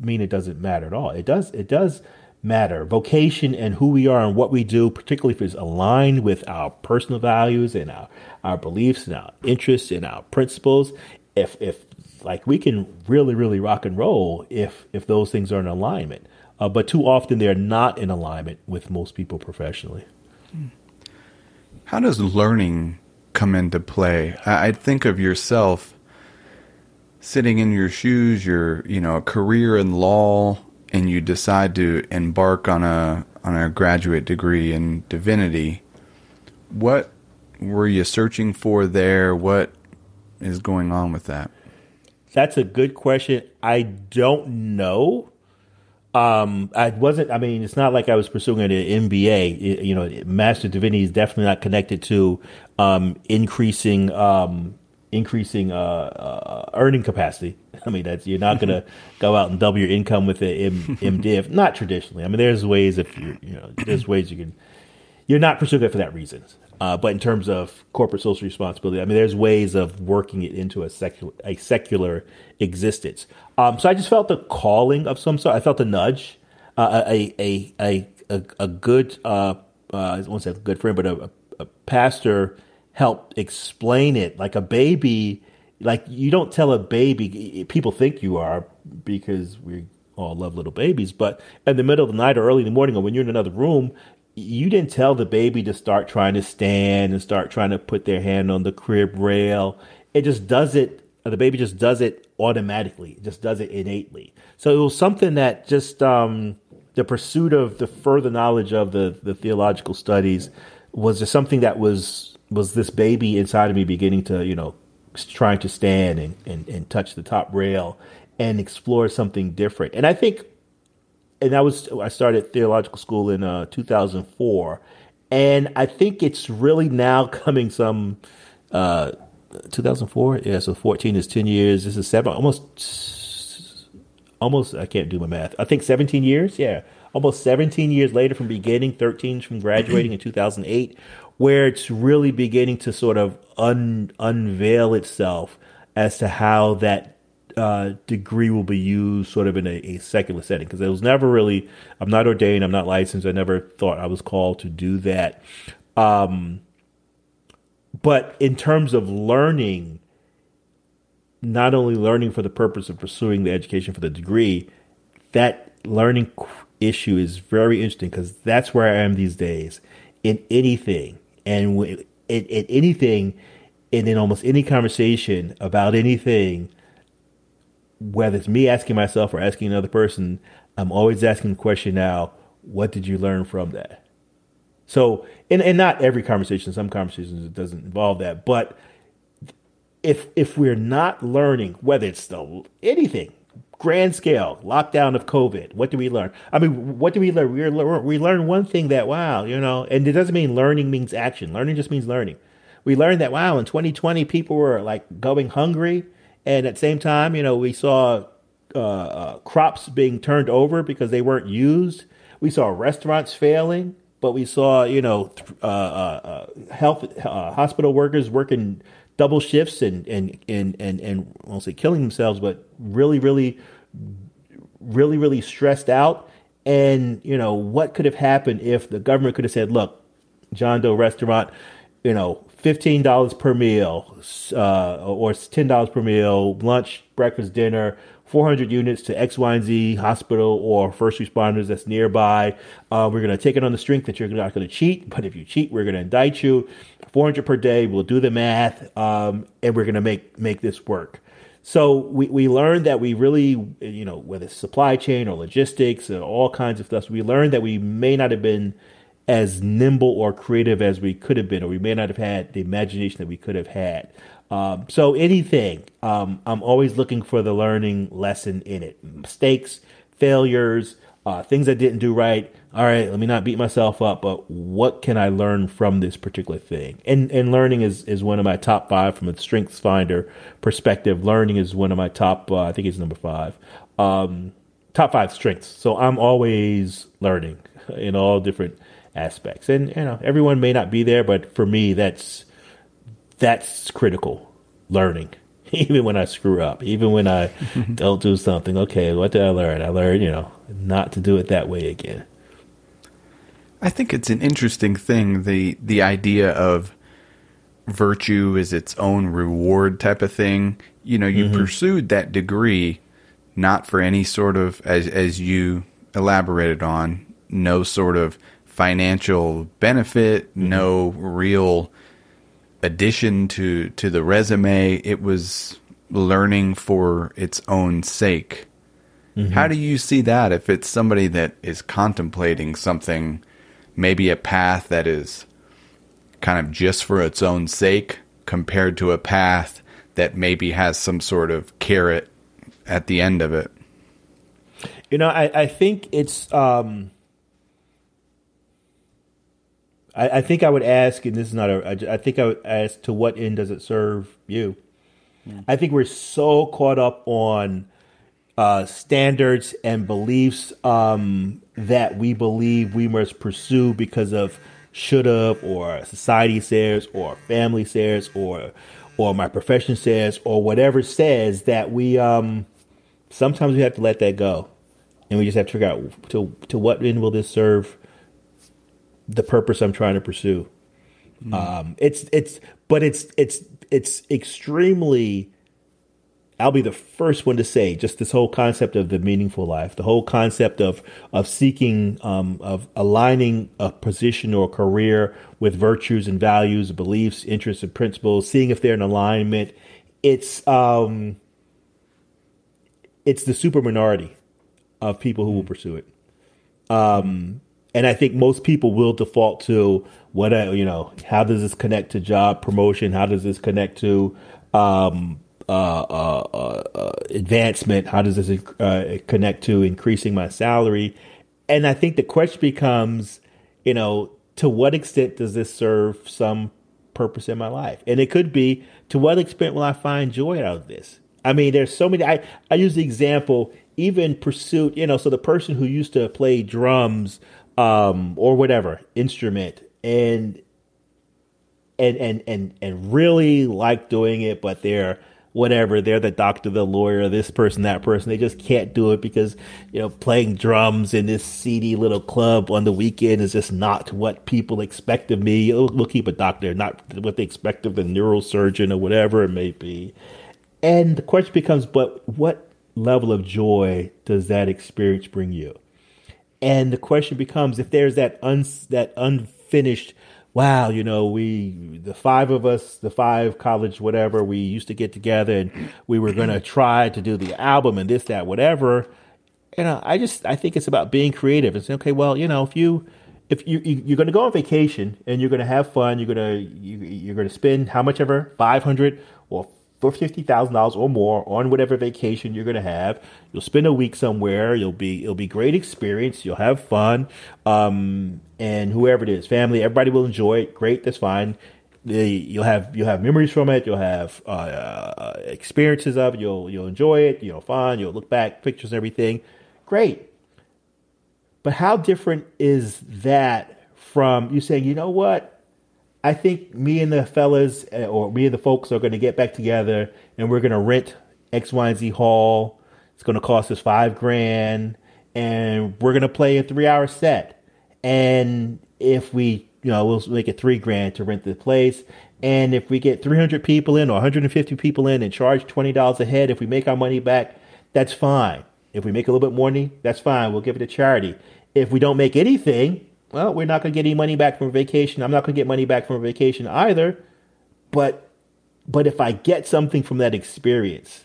mean it doesn't matter at all. It does. It does matter. Vocation and who we are and what we do, particularly if it's aligned with our personal values and our our beliefs and our interests and our principles. If if like we can really really rock and roll if if those things are in alignment. Uh, but too often they're not in alignment with most people professionally. How does learning come into play? I, I think of yourself sitting in your shoes, you're, you know, a career in law and you decide to embark on a on a graduate degree in divinity, what were you searching for there? What is going on with that? That's a good question. I don't know. Um, I wasn't. I mean, it's not like I was pursuing an MBA. You know, Master Divinity is definitely not connected to um, increasing um, increasing uh, uh, earning capacity. I mean, that's you're not going to go out and double your income with a M, MDiv. Not traditionally. I mean, there's ways if you you know there's ways you can. You're not pursuing it for that reason. Uh, but in terms of corporate social responsibility, I mean, there's ways of working it into a secular a secular existence. Um, so I just felt the calling of some sort. I felt a nudge, uh, a, a a a a good uh, uh, I won't say a good friend, but a, a pastor help explain it like a baby like you don't tell a baby people think you are because we all love little babies but in the middle of the night or early in the morning or when you're in another room you didn't tell the baby to start trying to stand and start trying to put their hand on the crib rail. It just does it the baby just does it automatically. It just does it innately. So it was something that just um, the pursuit of the further knowledge of the, the theological studies was just something that was was this baby inside of me beginning to, you know, trying to stand and, and, and touch the top rail and explore something different. And I think, and I was, I started theological school in uh, 2004. And I think it's really now coming some, uh, 2004. Yeah. So 14 is 10 years. This is seven, almost, almost, I can't do my math. I think 17 years. Yeah. Almost 17 years later from beginning, 13 from graduating in 2008 where it's really beginning to sort of un, unveil itself as to how that uh, degree will be used sort of in a, a secular setting because it was never really. I'm not ordained. I'm not licensed. I never thought I was called to do that. Um, but in terms of learning, not only learning for the purpose of pursuing the education for the degree, that learning issue is very interesting because that's where I am these days in anything and in, in anything and in almost any conversation about anything whether it's me asking myself or asking another person, I'm always asking the question now, what did you learn from that? So, and, and not every conversation, some conversations it doesn't involve that, but if if we're not learning, whether it's the anything, grand scale, lockdown of COVID, what do we learn? I mean, what do we learn? We we learn one thing that wow, you know, and it doesn't mean learning means action. Learning just means learning. We learned that wow, in 2020, people were like going hungry and at the same time, you know, we saw uh, uh, crops being turned over because they weren't used. We saw restaurants failing, but we saw, you know, uh, uh, uh health uh, hospital workers working double shifts and and and and and I won't say killing themselves, but really, really, really, really stressed out. And you know, what could have happened if the government could have said, "Look, John Doe restaurant, you know, fifteen dollars per meal, uh, or ten dollars per meal, lunch, breakfast, dinner, four hundred units to X, Y, and Z hospital or first responders that's nearby. Uh, we're going to take it on the strength that you're not going to cheat, but if you cheat, we're going to indict you. Four hundred per day. We'll do the math, um, and we're going to make make this work. So we, we learned that we really, you know, whether it's supply chain or logistics or all kinds of stuff, we learned that we may not have been as nimble or creative as we could have been, or we may not have had the imagination that we could have had. Um, so anything, um, I'm always looking for the learning lesson in it. Mistakes, failures, uh, things I didn't do right. All right, let me not beat myself up, but what can I learn from this particular thing? And and learning is is one of my top five from a Strengths Finder perspective. Learning is one of my top. Uh, I think it's number five. Um, top five strengths. So I'm always learning in all different aspects. And you know, everyone may not be there, but for me, that's that's critical learning. Even when I screw up, even when I don't do something, okay, what did I learn? I learned, you know, not to do it that way again. I think it's an interesting thing the the idea of virtue is its own reward type of thing. You know, you mm-hmm. pursued that degree not for any sort of as as you elaborated on, no sort of financial benefit, mm-hmm. no real addition to to the resume. It was learning for its own sake. Mm-hmm. How do you see that if it's somebody that is contemplating something, maybe a path that is kind of just for its own sake compared to a path that maybe has some sort of carrot at the end of it? You know, I, I think it's um, I, I, think I would ask, and this is not a. I, I think I would ask, to what end does it serve you? Mm. I think we're so caught up on uh, standards and beliefs um, that we believe we must pursue because of should have, or society says, or family says, or or my profession says, or whatever says that we um, sometimes we have to let that go, and we just have to figure out to to what end will this serve the purpose I'm trying to pursue. Mm. Um, it's it's but it's it's it's extremely. I'll be the first one to say just this whole concept of the meaningful life, the whole concept of of seeking um, of aligning a position or a career with virtues and values, beliefs, interests, and principles, seeing if they're in alignment. It's um, it's the super minority of people who will pursue it. Um, and I think most people will default to what you know. How does this connect to job promotion? How does this connect to um, uh, uh, uh, uh advancement? How does this uh, connect to increasing my salary? And I think the question becomes, you know, to what extent does this serve some purpose in my life? And it could be, to what extent will I find joy out of this? I mean, there's so many. I, I use the example, even pursuit, you know, so the person who used to play drums um, or whatever instrument and and and and and really like doing it, but they're whatever. They're the doctor, the lawyer, this person, that person. They just can't do it because, you know, playing drums in this seedy little club on the weekend is just not what people expect of me. We'll keep a doctor, not what they expect of the neurosurgeon or whatever it may be. And the question becomes, but what level of joy does that experience bring you? And the question becomes, if there's that un, that unfinished wow, you know, we, the five of us, the five college, whatever, we used to get together and we were going to try to do the album and this, that, whatever. You know, I just, I think it's about being creative and saying, okay, well, you know, if you, if you, you are going to go on vacation and you're going to have fun, you're going to, you, you're going to spend how much ever, 500 or for fifty thousand dollars or more on whatever vacation you're going to have. You'll spend a week somewhere. You'll be it'll be great experience. You'll have fun, um, and whoever it is, family, everybody will enjoy it. Great, that's fine. The, you'll have you'll have memories from it. You'll have uh, uh, experiences of it. You'll you'll enjoy it. You'll fun. You'll look back pictures and everything. Great. But how different is that from you saying, you know what? I think me and the fellas uh, or me and the folks are going to get back together and we're going to rent X, Y, and Z hall. It's going to cost us five grand, and we're going to play a three-hour set. And if we, you know, we'll make it three grand to rent the place. And if we get 300 people in or 150 people in and charge $20 a head, if we make our money back, that's fine. If we make a little bit more money, that's fine. We'll give it to charity. If we don't make anything, well, we're not going to get any money back from vacation. I'm not going to get money back from vacation either. But but if I get something from that experience,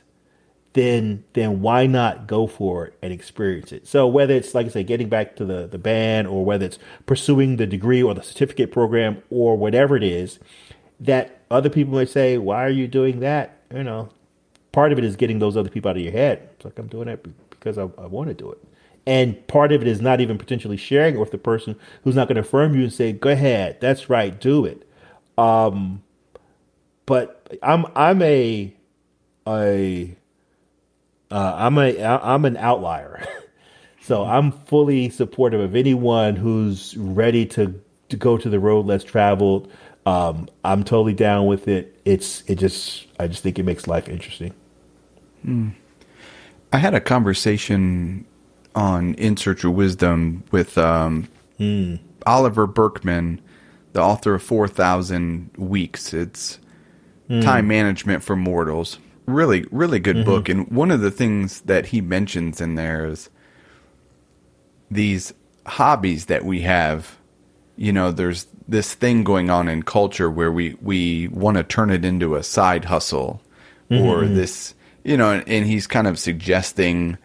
then then why not go for it and experience it? So whether it's like I say, getting back to the the band, or whether it's pursuing the degree or the certificate program, or whatever it is, that other people may say, "Why are you doing that?" You know, part of it is getting those other people out of your head. It's like I'm doing it because I, I want to do it. And part of it is not even potentially sharing it with the person who's not going to affirm you and say, "Go ahead, that's right, do it." Um, but I'm I'm a a uh, I'm a I'm an outlier, so I'm fully supportive of anyone who's ready to to go to the road less traveled. Um, I'm totally down with it. It's it just I just think it makes life interesting. Hmm. I had a conversation on In Search of Wisdom with um, mm. Oliver Burkeman, the author of 4,000 Weeks. It's mm. time management for mortals. Really, really good mm-hmm. book. And one of the things that he mentions in there is these hobbies that we have. You know, there's this thing going on in culture where we, we want to turn it into a side hustle mm-hmm. or this, you know, and he's kind of suggesting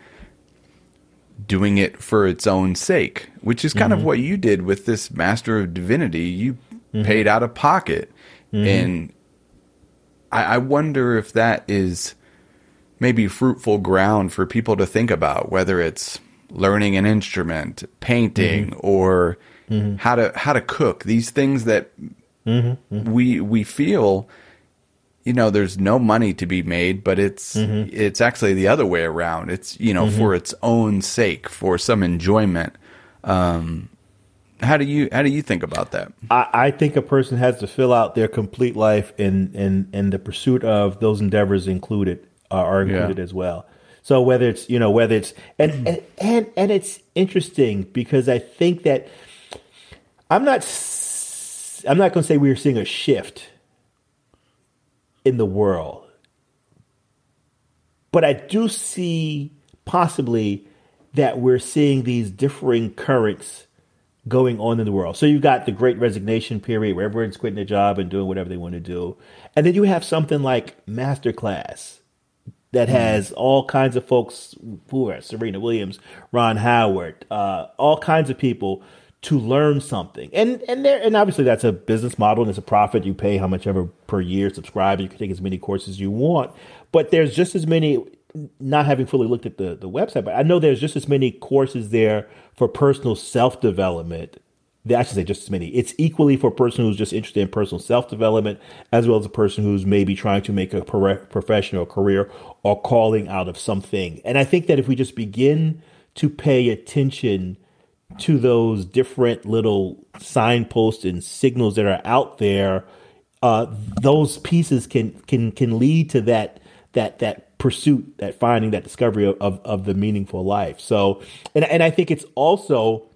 doing it for its own sake, which is kind mm-hmm. of what you did with this Master of Divinity. You mm-hmm. paid out of pocket. Mm-hmm. And I, I wonder if that is maybe fruitful ground for people to think about, whether it's learning an instrument, painting, mm-hmm. or mm-hmm. how to how to cook. These things that mm-hmm. we we feel you know there's no money to be made but it's mm-hmm. it's actually the other way around it's you know mm-hmm. for its own sake for some enjoyment um, how do you how do you think about that I, I, think a person has to fill out their complete life and and and the pursuit of those endeavors included uh, are included yeah. as well so whether it's you know whether it's and, and and and it's interesting because i think that i'm not i'm not going to say we're seeing a shift in the world. But I do see possibly that we're seeing these differing currents going on in the world. So you've got the great resignation period where everyone's quitting their job and doing whatever they want to do. And then you have something like Masterclass that hmm. has all kinds of folks who are Serena Williams, Ron Howard, uh, all kinds of people to learn something. And and there and obviously that's a business model and it's a profit. You pay how much ever per year, subscribe, you can take as many courses you want. But there's just as many not having fully looked at the, the website, but I know there's just as many courses there for personal self development. I should say just as many. It's equally for a person who's just interested in personal self development, as well as a person who's maybe trying to make a professional career or calling out of something. And I think that if we just begin to pay attention to those different little signposts and signals that are out there, uh, those pieces can can can lead to that that that pursuit, that finding, that discovery of, of, of the meaningful life. So, and and I think it's also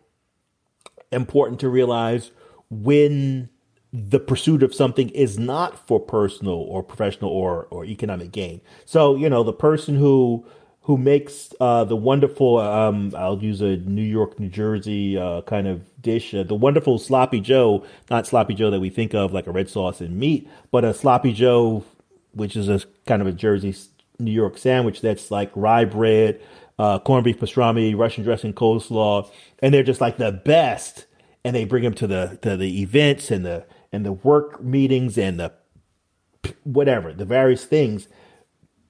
important to realize when the pursuit of something is not for personal or professional or or economic gain. So you know the person who who makes uh, the wonderful um, I'll use a New York New Jersey uh, kind of dish uh, the wonderful sloppy Joe not sloppy Joe that we think of like a red sauce and meat but a sloppy Joe which is a kind of a Jersey New York sandwich that's like rye bread, uh, corned beef pastrami, Russian dressing, coleslaw, and they're just like the best. And they bring them to the to the events and the and the work meetings and the whatever the various things.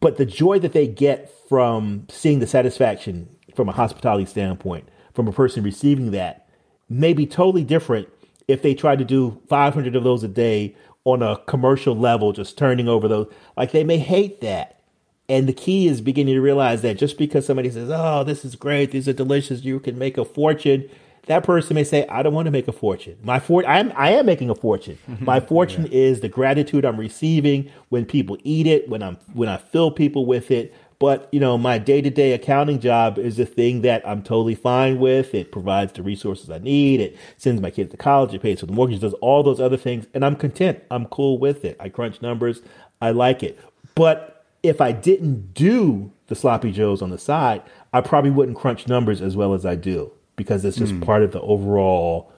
But the joy that they get from seeing the satisfaction from a hospitality standpoint, from a person receiving that, may be totally different if they try to do 500 of those a day on a commercial level, just turning over those. Like they may hate that. And the key is beginning to realize that just because somebody says, "Oh, this is great, these are delicious, you can make a fortune," that person may say, "I don't want to make a fortune. My for I am I am making a fortune. My fortune yeah. is the gratitude I'm receiving when people eat it, when I'm when I fill people with it. But you know, my day to day accounting job is a thing that I'm totally fine with. It provides the resources I need. It sends my kids to college. It pays for the mortgage. Does all those other things, and I'm content. I'm cool with it. I crunch numbers. I like it. But if I didn't do the sloppy joes on the side, I probably wouldn't crunch numbers as well as I do because it's just mm. part of the overall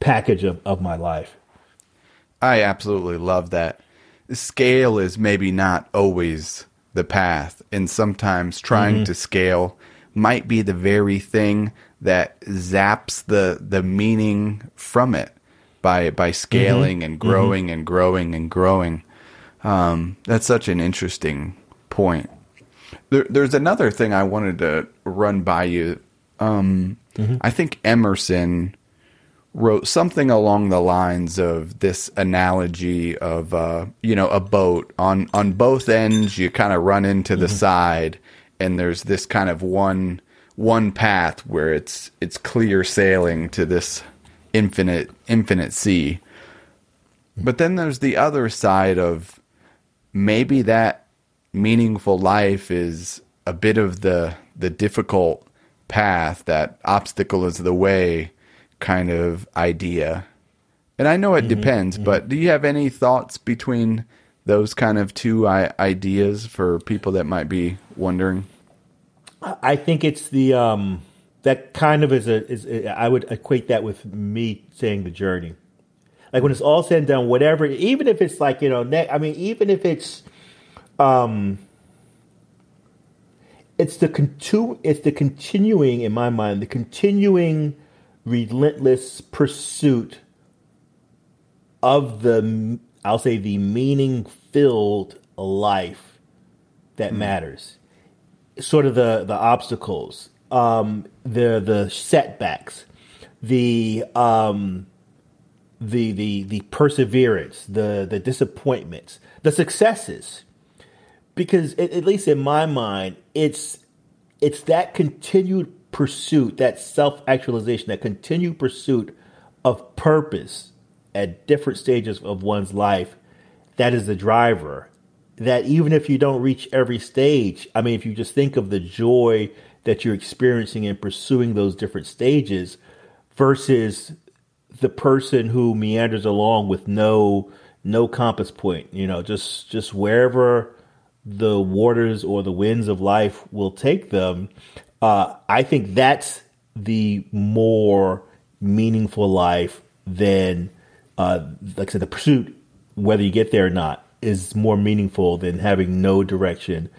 package of, of my life. I absolutely love that. Scale is maybe not always the path, and sometimes trying mm-hmm. to scale might be the very thing that zaps the the meaning from it by by scaling mm-hmm. and growing mm-hmm. and growing and growing. Um, that's such an interesting point. There, there's another thing I wanted to run by you. Um, mm-hmm. I think Emerson wrote something along the lines of this analogy of uh, you know a boat on on both ends you kind of run into the mm-hmm. side and there's this kind of one one path where it's it's clear sailing to this infinite infinite sea but then there's the other side of maybe that meaningful life is a bit of the the difficult path, that obstacle is the way kind of idea. And I know it mm-hmm, depends, mm-hmm. but do you have any thoughts between those kind of two ideas for people that might be wondering? I think it's the um, that kind of is a is I would equate that with me saying the journey. Like when it's all said and done, whatever, even if it's like, you know, ne- I mean, even if it's, um, it's the contu- it's the continuing, in my mind, the continuing relentless pursuit of the, I'll say, the meaning filled life that mm. matters. Sort of the, the obstacles, um, the, the setbacks, the, um, the the the perseverance, the the disappointments, the successes, because it, at least in my mind, it's it's that continued pursuit, that self actualization, that continued pursuit of purpose at different stages of one's life, that is the driver. That even if you don't reach every stage, I mean, if you just think of the joy that you're experiencing in pursuing those different stages versus the person who meanders along with no no compass point, you know, just just wherever the waters or the winds of life will take them. Uh, I think that's the more meaningful life than, uh, like I said, the pursuit, whether you get there or not, is more meaningful than having no direction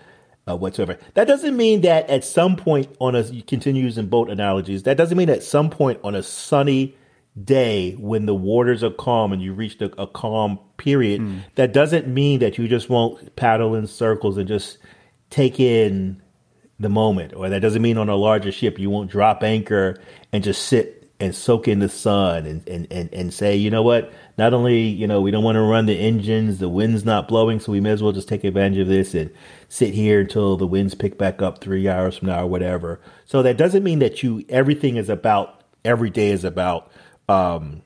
uh, whatsoever. That doesn't mean that at some point on a, you continue using boat analogies, that doesn't mean at some point on a sunny, day when the waters are calm and you reach a, a calm period, mm. that doesn't mean that you just won't paddle in circles and just take in the moment. Or that doesn't mean on a larger ship you won't drop anchor and just sit and soak in the sun and, and, and, and say, you know what, not only, you know, we don't want to run the engines, the wind's not blowing, so we may as well just take advantage of this and sit here until the winds pick back up three hours from now or whatever. So that doesn't mean that you everything is about every day is about um,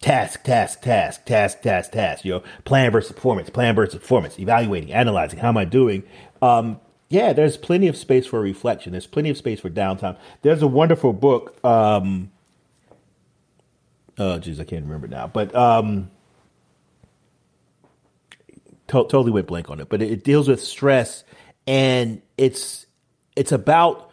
task, task, task, task, task, task. You know, plan versus performance, plan versus performance, evaluating, analyzing. How am I doing? Um, yeah, there's plenty of space for reflection. There's plenty of space for downtime. There's a wonderful book. Um, oh, jeez, I can't remember now, but um, to- totally went blank on it. But it, it deals with stress, and it's it's about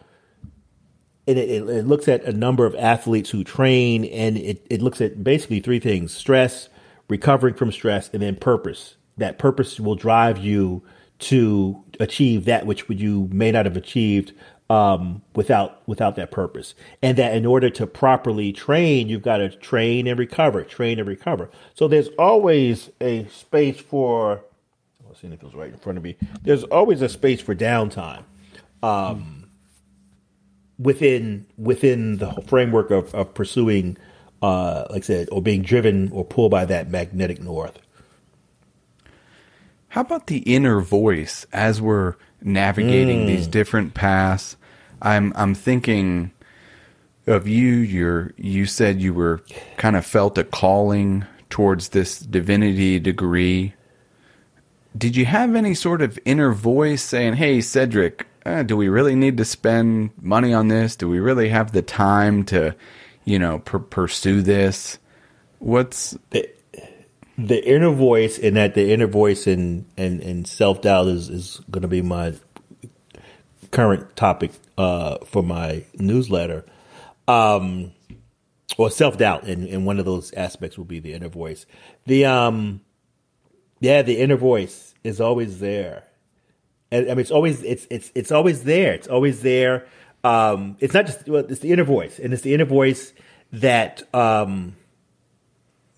it, it, it, looks at a number of athletes who train, and it, it looks at basically three things: stress, recovering from stress, and then purpose. That purpose will drive you to achieve that which you may not have achieved um, without without that purpose. And that in order to properly train, you've got to train and recover, train and recover. So there's always a space for. Let's see if it's right in front of me. There's always a space for downtime. Um, within within the framework of, of pursuing, uh, like I said, or being driven or pulled by that magnetic north. How about the inner voice as we're navigating mm. these different paths? I'm I'm thinking of you. You're you said you were kind of felt a calling towards this divinity degree. Did you have any sort of inner voice saying, "Hey, Cedric, eh, do we really need to spend money on this? Do we really have the time to, you know, pursue this? What's the, the inner voice, and that the inner voice and and, and self doubt is is going to be my current topic uh, for my newsletter. Um, or self doubt, and, and one of those aspects will be the inner voice. The um, yeah, the inner voice is always there I mean, it's always it's it's it's always there. It's always there. Um, it's not just well, it's the inner voice, and it's the inner voice that um,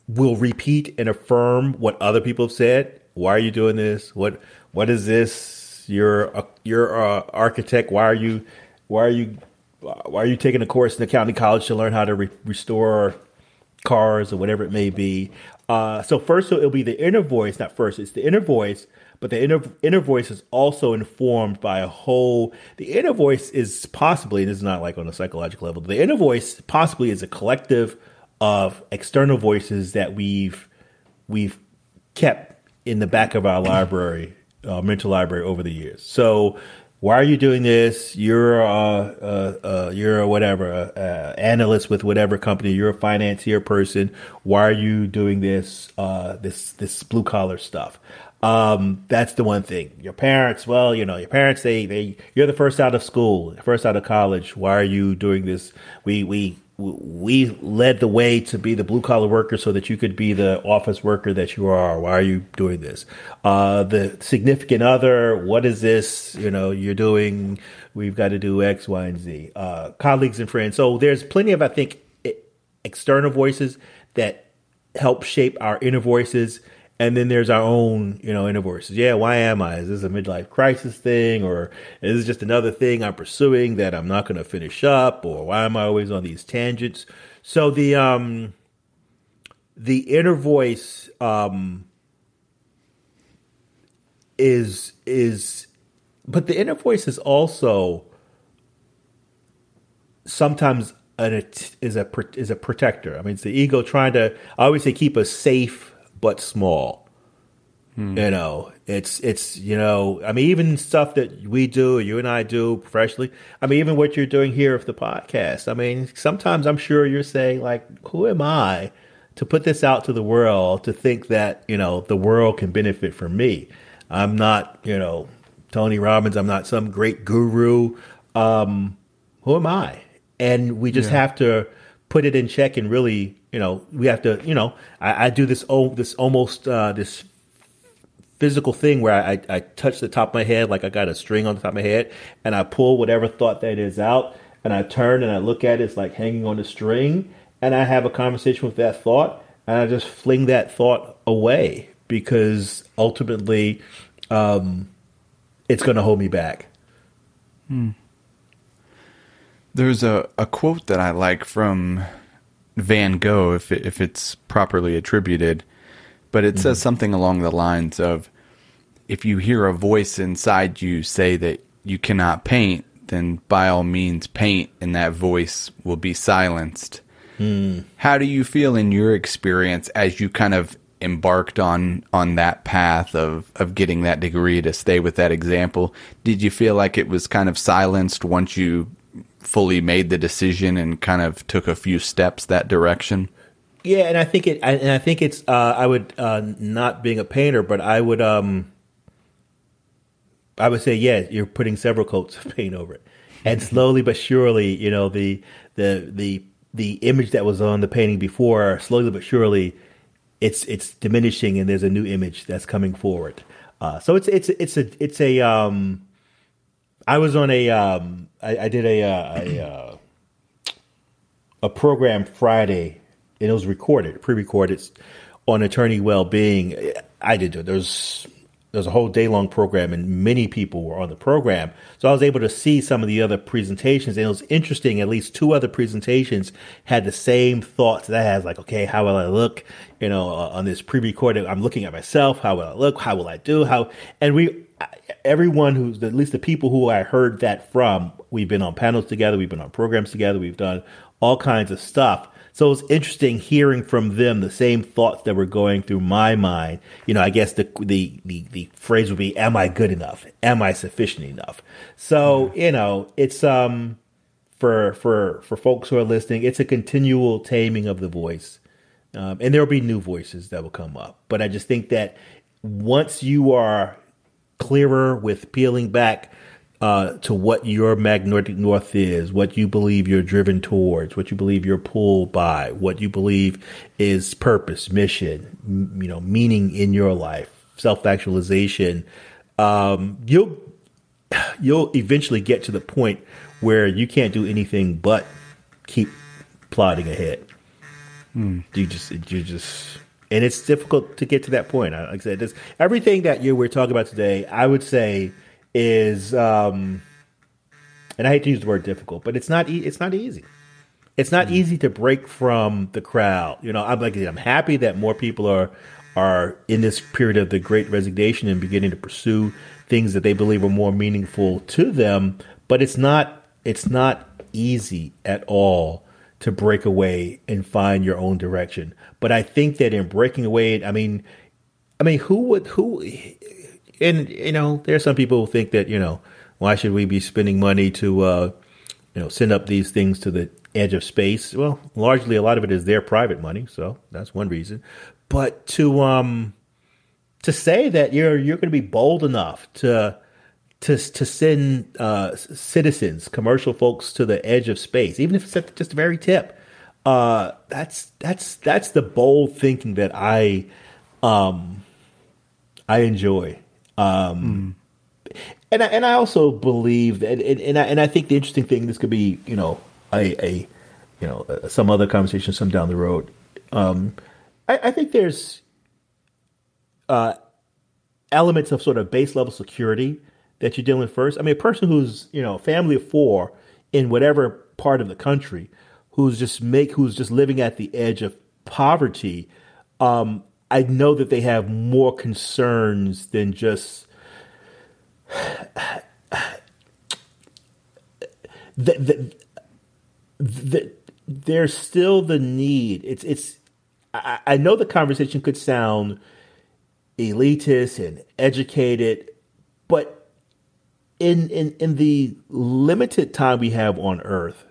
will repeat and affirm what other people have said. Why are you doing this? What what is this? You're a, you're a architect. Why are you why are you why are you taking a course in the county college to learn how to re- restore cars or whatever it may be? Uh, so first, so it'll be the inner voice, not first. It's the inner voice but the inner inner voice is also informed by a whole. The inner voice is possibly, and this is not like on a psychological level. The inner voice possibly is a collective of external voices that we've we've kept in the back of our library, uh, mental library over the years. So why are you doing this? You're a, you're a whatever analyst with whatever company. You're a financier person. Why are you doing this uh, this this blue collar stuff? Um, that's the one thing. Your parents, well, you know, your parents, they, they, you're the first out of school, first out of college. Why are you doing this? We, we, we led the way to be the blue collar worker so that you could be the office worker that you are. Why are you doing this? Uh, the significant other, what is this? You know, you're doing, we've got to do X, Y, and Z. Uh, colleagues and friends. So there's plenty of, I think, external voices that help shape our inner voices and then there's our own, you know, inner voices. Yeah, why am I? Is this a midlife crisis thing, or is this just another thing I'm pursuing that I'm not going to finish up, or why am I always on these tangents? So the um, the inner voice um, is is, but the inner voice is also sometimes an is a is a protector. I mean, it's the ego trying to. I always say keep us safe but small. Hmm. You know, it's it's you know, I mean, even stuff that we do, you and I do professionally. I mean, even what you're doing here with the podcast. I mean, sometimes I'm sure you're saying like, "Who am I to put this out to the world to think that you know the world can benefit from me?" I'm not, you know, Tony Robbins. I'm not some great guru. Um, who am I? And we just yeah. have to put it in check and really you know, we have to, you know, I, I do this oh this almost uh, this physical thing where I, I touch the top of my head like I got a string on the top of my head and I pull whatever thought that is out and I turn and I look at it, it's like hanging on a string and I have a conversation with that thought and I just fling that thought away because ultimately um, it's going to hold me back. Hmm. There's a, a quote that I like from Van Gogh if it, if it's properly attributed, but it mm-hmm. says something along the lines of if you hear a voice inside you say that you cannot paint, then by all means paint and that voice will be silenced. Mm. How do you feel in your experience as you kind of embarked on on that path of of getting that degree to stay with that example? Did you feel like it was kind of silenced once you fully made the decision and kind of took a few steps that direction? Yeah, and I think it, and I think it's. Uh, I would uh, not being a painter, but I would. Um, I would say, yeah, you're putting several coats of paint over it, and slowly but surely, you know, the the the the image that was on the painting before, slowly but surely, it's it's diminishing, and there's a new image that's coming forward. Uh, so it's it's it's a it's a. Um, I was on a. Um, I, I did a uh, a, uh, a program Friday and it was recorded, pre-recorded on attorney well-being. I did. It there's there's a whole day long program, and many people were on the program. So I was able to see some of the other presentations, and it was interesting. At least two other presentations had the same thoughts that I had, like, okay, how will I look? You know, uh, on this pre-recorded, I'm looking at myself. How will I look? How will I do? How? And we, everyone who's at least the people who I heard that from, we've been on panels together, we've been on programs together, we've done all kinds of stuff so it's interesting hearing from them the same thoughts that were going through my mind. You know, I guess the the the, the phrase would be, "Am I good enough? Am I sufficient enough?" So you know, it's um for for for folks who are listening, it's a continual taming of the voice, um, and there will be new voices that will come up. But I just think that once you are clearer with peeling back uh, to what your magnetic north is, what you believe you're driven towards, what you believe you're pulled by, what you believe is purpose, mission, m- you know, meaning in your life, self actualization. Um, you'll you'll eventually get to the point where you can't do anything but keep plodding ahead. Hmm. You just you just and it's difficult to get to that point. Like I said, this, everything that you we're talking about today, I would say is, um, and I hate to use the word difficult, but it's not e- it's not easy. It's not mm-hmm. easy to break from the crowd. You know, I'm like I'm happy that more people are are in this period of the great resignation and beginning to pursue things that they believe are more meaningful to them, but it's not it's not easy at all to break away and find your own direction. But I think that in breaking away, I mean, I mean, who would who and you know, there are some people who think that you know, why should we be spending money to uh, you know send up these things to the edge of space? Well, largely a lot of it is their private money, so that's one reason. But to um to say that you're you're going to be bold enough to to to send uh, citizens, commercial folks, to the edge of space, even if it's at just the very tip. Uh, that's that's that's the bold thinking that I um, I enjoy. Um, mm. And I, and I also believe that, and, and I and I think the interesting thing this could be, you know, a, a you know some other conversation some down the road. Um, I, I think there's uh, elements of sort of base level security that you're dealing with first. I mean, a person who's you know family of four in whatever part of the country who's just make who's just living at the edge of poverty. Um, I know that they have more concerns than just that. the, the, there's still the need. It's it's. I, I know the conversation could sound elitist and educated, but in in in the limited time we have on Earth,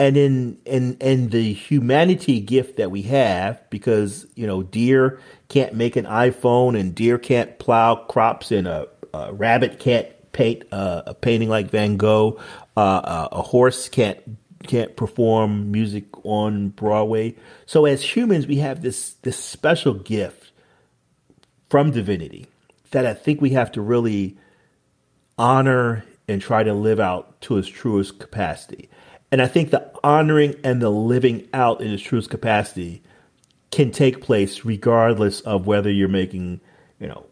and in in in the humanity gift that we have because you know deer can't make an iphone and deer can't plow crops and a, a rabbit can't paint uh, a painting like van gogh uh, uh, a horse can't can't perform music on broadway. So as humans we have this this special gift from divinity that i think we have to really honor and try to live out to its truest capacity and I think the honoring and the living out in its truest capacity can take place regardless of whether you're making, you know,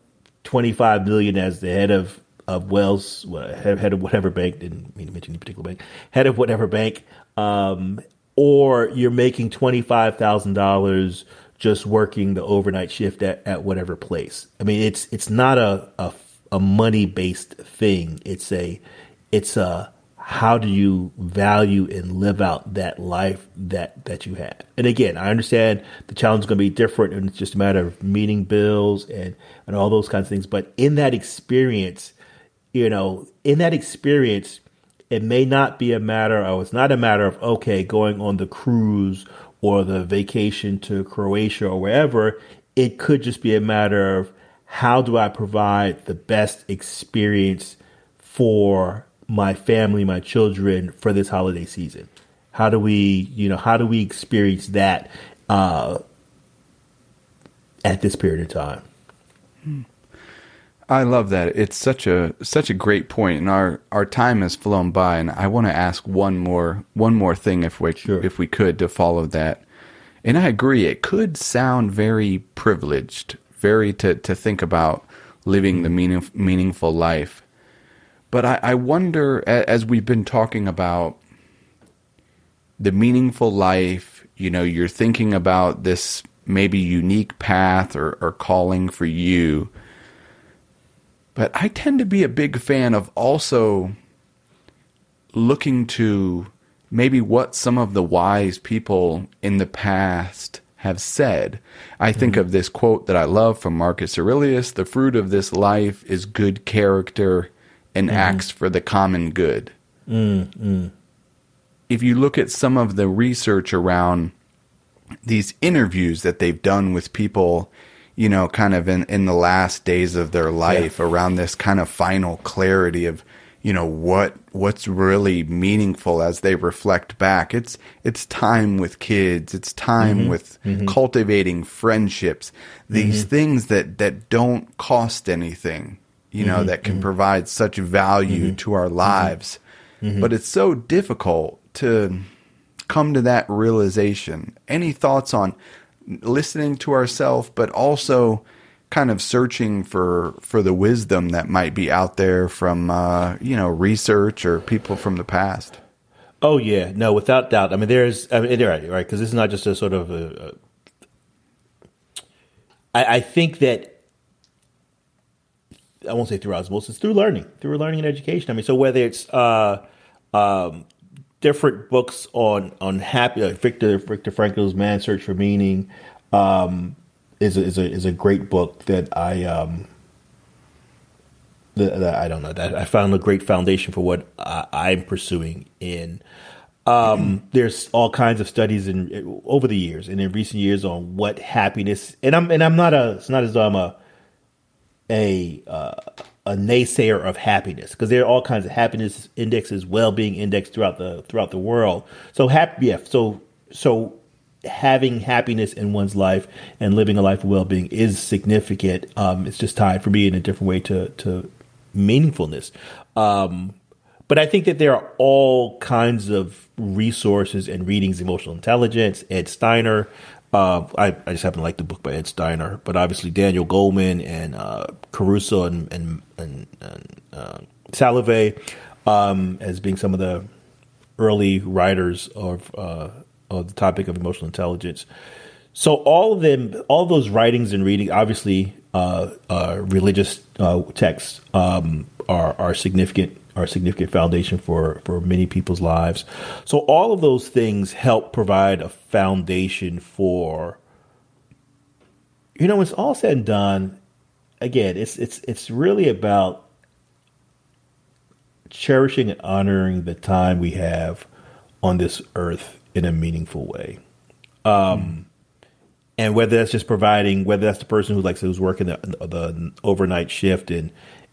25 million as the head of of Wells, head of whatever bank, didn't mean to mention any particular bank, head of whatever bank, um, or you're making $25,000 just working the overnight shift at, at whatever place. I mean, it's, it's not a, a, a money based thing. It's a, it's a, how do you value and live out that life that that you have? And again, I understand the challenge is going to be different, and it's just a matter of meeting bills and and all those kinds of things. But in that experience, you know, in that experience, it may not be a matter of it's not a matter of okay going on the cruise or the vacation to Croatia or wherever. It could just be a matter of how do I provide the best experience for my family, my children for this holiday season? How do we, you know, how do we experience that uh, at this period of time? I love that. It's such a such a great point, and our our time has flown by. And I want to ask one more one more thing, if we sure. if we could, to follow that. And I agree, it could sound very privileged, very to to think about living the meaning, meaningful life. But I, I wonder, as we've been talking about the meaningful life, you know, you're thinking about this maybe unique path or, or calling for you. But I tend to be a big fan of also looking to maybe what some of the wise people in the past have said. I think mm-hmm. of this quote that I love from Marcus Aurelius the fruit of this life is good character and mm. acts for the common good. Mm, mm. If you look at some of the research around these interviews that they've done with people, you know, kind of in, in the last days of their life yeah. around this kind of final clarity of, you know, what what's really meaningful as they reflect back. It's it's time with kids, it's time mm-hmm. with mm-hmm. cultivating friendships, these mm-hmm. things that that don't cost anything you know, mm-hmm, that can mm-hmm. provide such value mm-hmm, to our mm-hmm. lives. Mm-hmm. But it's so difficult to come to that realization. Any thoughts on listening to ourselves, but also kind of searching for for the wisdom that might be out there from uh, you know research or people from the past? Oh yeah, no, without doubt. I mean, there's, I mean, right, right, because this is not just a sort of a, a I, I think that I won't say through osmosis, through learning, through learning and education. I mean, so whether it's uh, um, different books on on happy, uh, Viktor Viktor Frankl's Man's Search for Meaning um, is a, is a is a great book that I um, that, that I don't know that I found a great foundation for what I, am pursuing in. Um, there's all kinds of studies in over the years and in recent years on what happiness and I'm and I'm not a it's not as though I'm a a uh, a naysayer of happiness because there are all kinds of happiness indexes, well-being index throughout the throughout the world. So happy, yeah. So so having happiness in one's life and living a life of well-being is significant. Um, it's just tied for me in a different way to to meaningfulness. Um, but I think that there are all kinds of resources and readings, emotional intelligence, Ed Steiner, uh, I, I just happen to like the book by Ed Steiner, but obviously Daniel Goleman and uh, Caruso and and, and, and uh, Salovey um, as being some of the early writers of uh, of the topic of emotional intelligence. So all of them, all those writings and reading, obviously, uh, uh, religious texts um, are are significant are a significant foundation for, for many people's lives. So all of those things help provide a foundation for you know, when it's all said and done, again, it's it's it's really about cherishing and honoring the time we have on this earth in a meaningful way. Um. And whether that's just providing, whether that's the person who like who's working the, the overnight shift and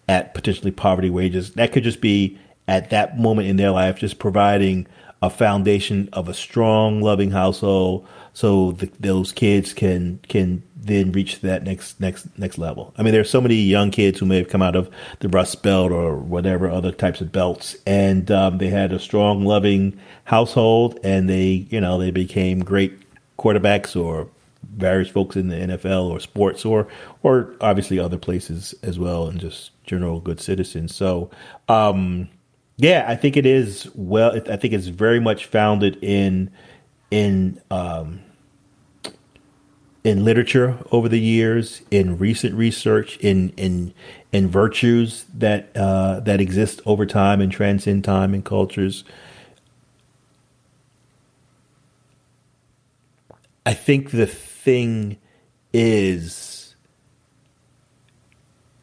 at potentially poverty wages. That could just be at that moment in their life, just providing a foundation of a strong, loving household, so the, those kids can can then reach that next next next level. I mean, there's so many young kids who may have come out of the Rust Belt or whatever other types of belts, and um, they had a strong, loving household, and they you know they became great quarterbacks or various folks in the NFL or sports or or obviously other places as well, and just general good citizens. So, um, yeah, I think it is well. I think it's very much founded in in um, in literature over the years, in recent research, in in in virtues that uh, that exist over time and transcend time and cultures. I think the thing is,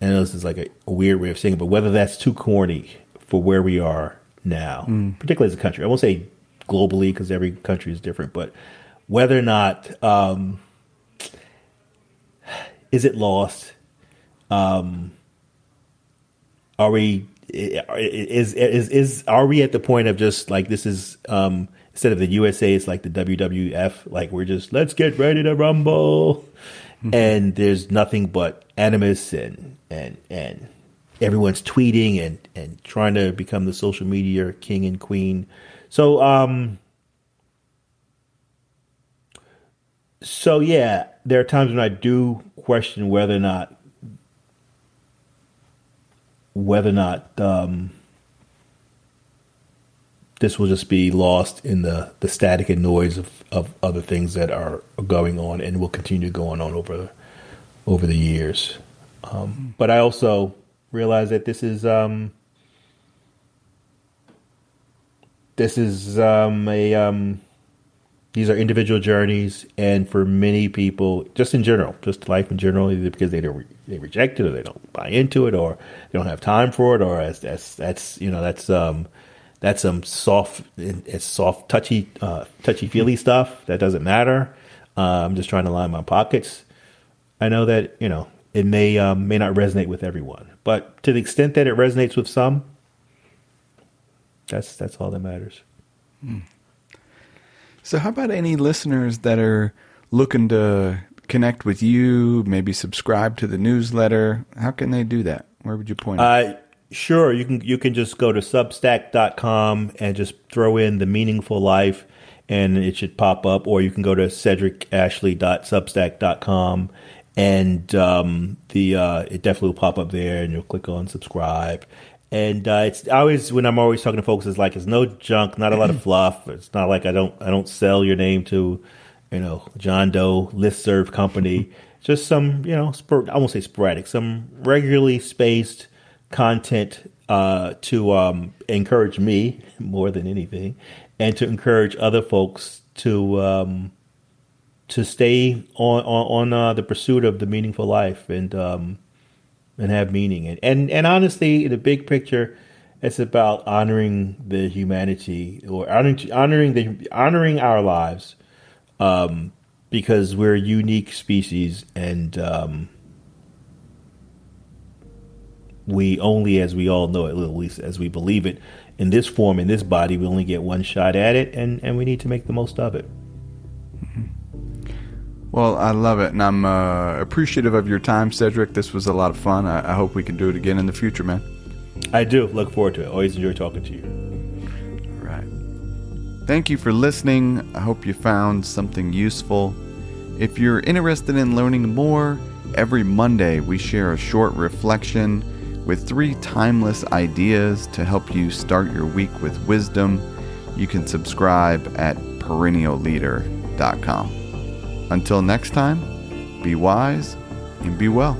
I know this is like a, a weird way of saying it, but whether that's too corny for where we are now, mm. particularly as a country, I won't say globally because every country is different, but whether or not um, is it lost? Um, are we is is is are we at the point of just like this is um, instead of the USA, it's like the WWF. Like we're just let's get ready to rumble, mm-hmm. and there's nothing but animus and and and everyone's tweeting and and trying to become the social media king and queen. So um, so yeah, there are times when I do question whether or not whether or not um, this will just be lost in the, the static and noise of, of other things that are going on and will continue going on over over the years. Um, but I also realize that this is um, this is um, a um, these are individual journeys, and for many people, just in general, just life in general, either because they don't they reject it or they don't buy into it or they don't have time for it, or as that's that's you know that's um that's some soft it's soft touchy uh, touchy feely stuff that doesn't matter. Uh, I'm just trying to line my pockets. I know that you know it may um, may not resonate with everyone, but to the extent that it resonates with some, that's that's all that matters. Mm. So, how about any listeners that are looking to connect with you, maybe subscribe to the newsletter? How can they do that? Where would you point? Uh, sure, you can you can just go to substack.com and just throw in the meaningful life and it should pop up or you can go to cedricashley.substack.com and um, the uh, it definitely will pop up there and you'll click on subscribe and uh, it's always when I'm always talking to folks, it's like it's no junk, not a lot of fluff. It's not like I don't I don't sell your name to, you know, John Doe list serve company. Just some you know, spor- I won't say sporadic, some regularly spaced content uh, to um, encourage me more than anything, and to encourage other folks to um, to stay on on, on uh, the pursuit of the meaningful life and um, and have meaning. And, and, and honestly, in the big picture, it's about honoring the humanity or honoring, honoring the, honoring our lives. Um, because we're a unique species and, um, we only, as we all know it, at least as we believe it, in this form, in this body, we only get one shot at it, and, and we need to make the most of it. Well, I love it, and I'm uh, appreciative of your time, Cedric. This was a lot of fun. I, I, hope we can do it again in the future, man. I do. Look forward to it. Always enjoy talking to you. All right. Thank you for listening. I hope you found something useful. If you're interested in learning more, every Monday we share a short reflection with three timeless ideas to help you start your week with wisdom. You can subscribe at perennialleader.com. Until next time, be wise and be well.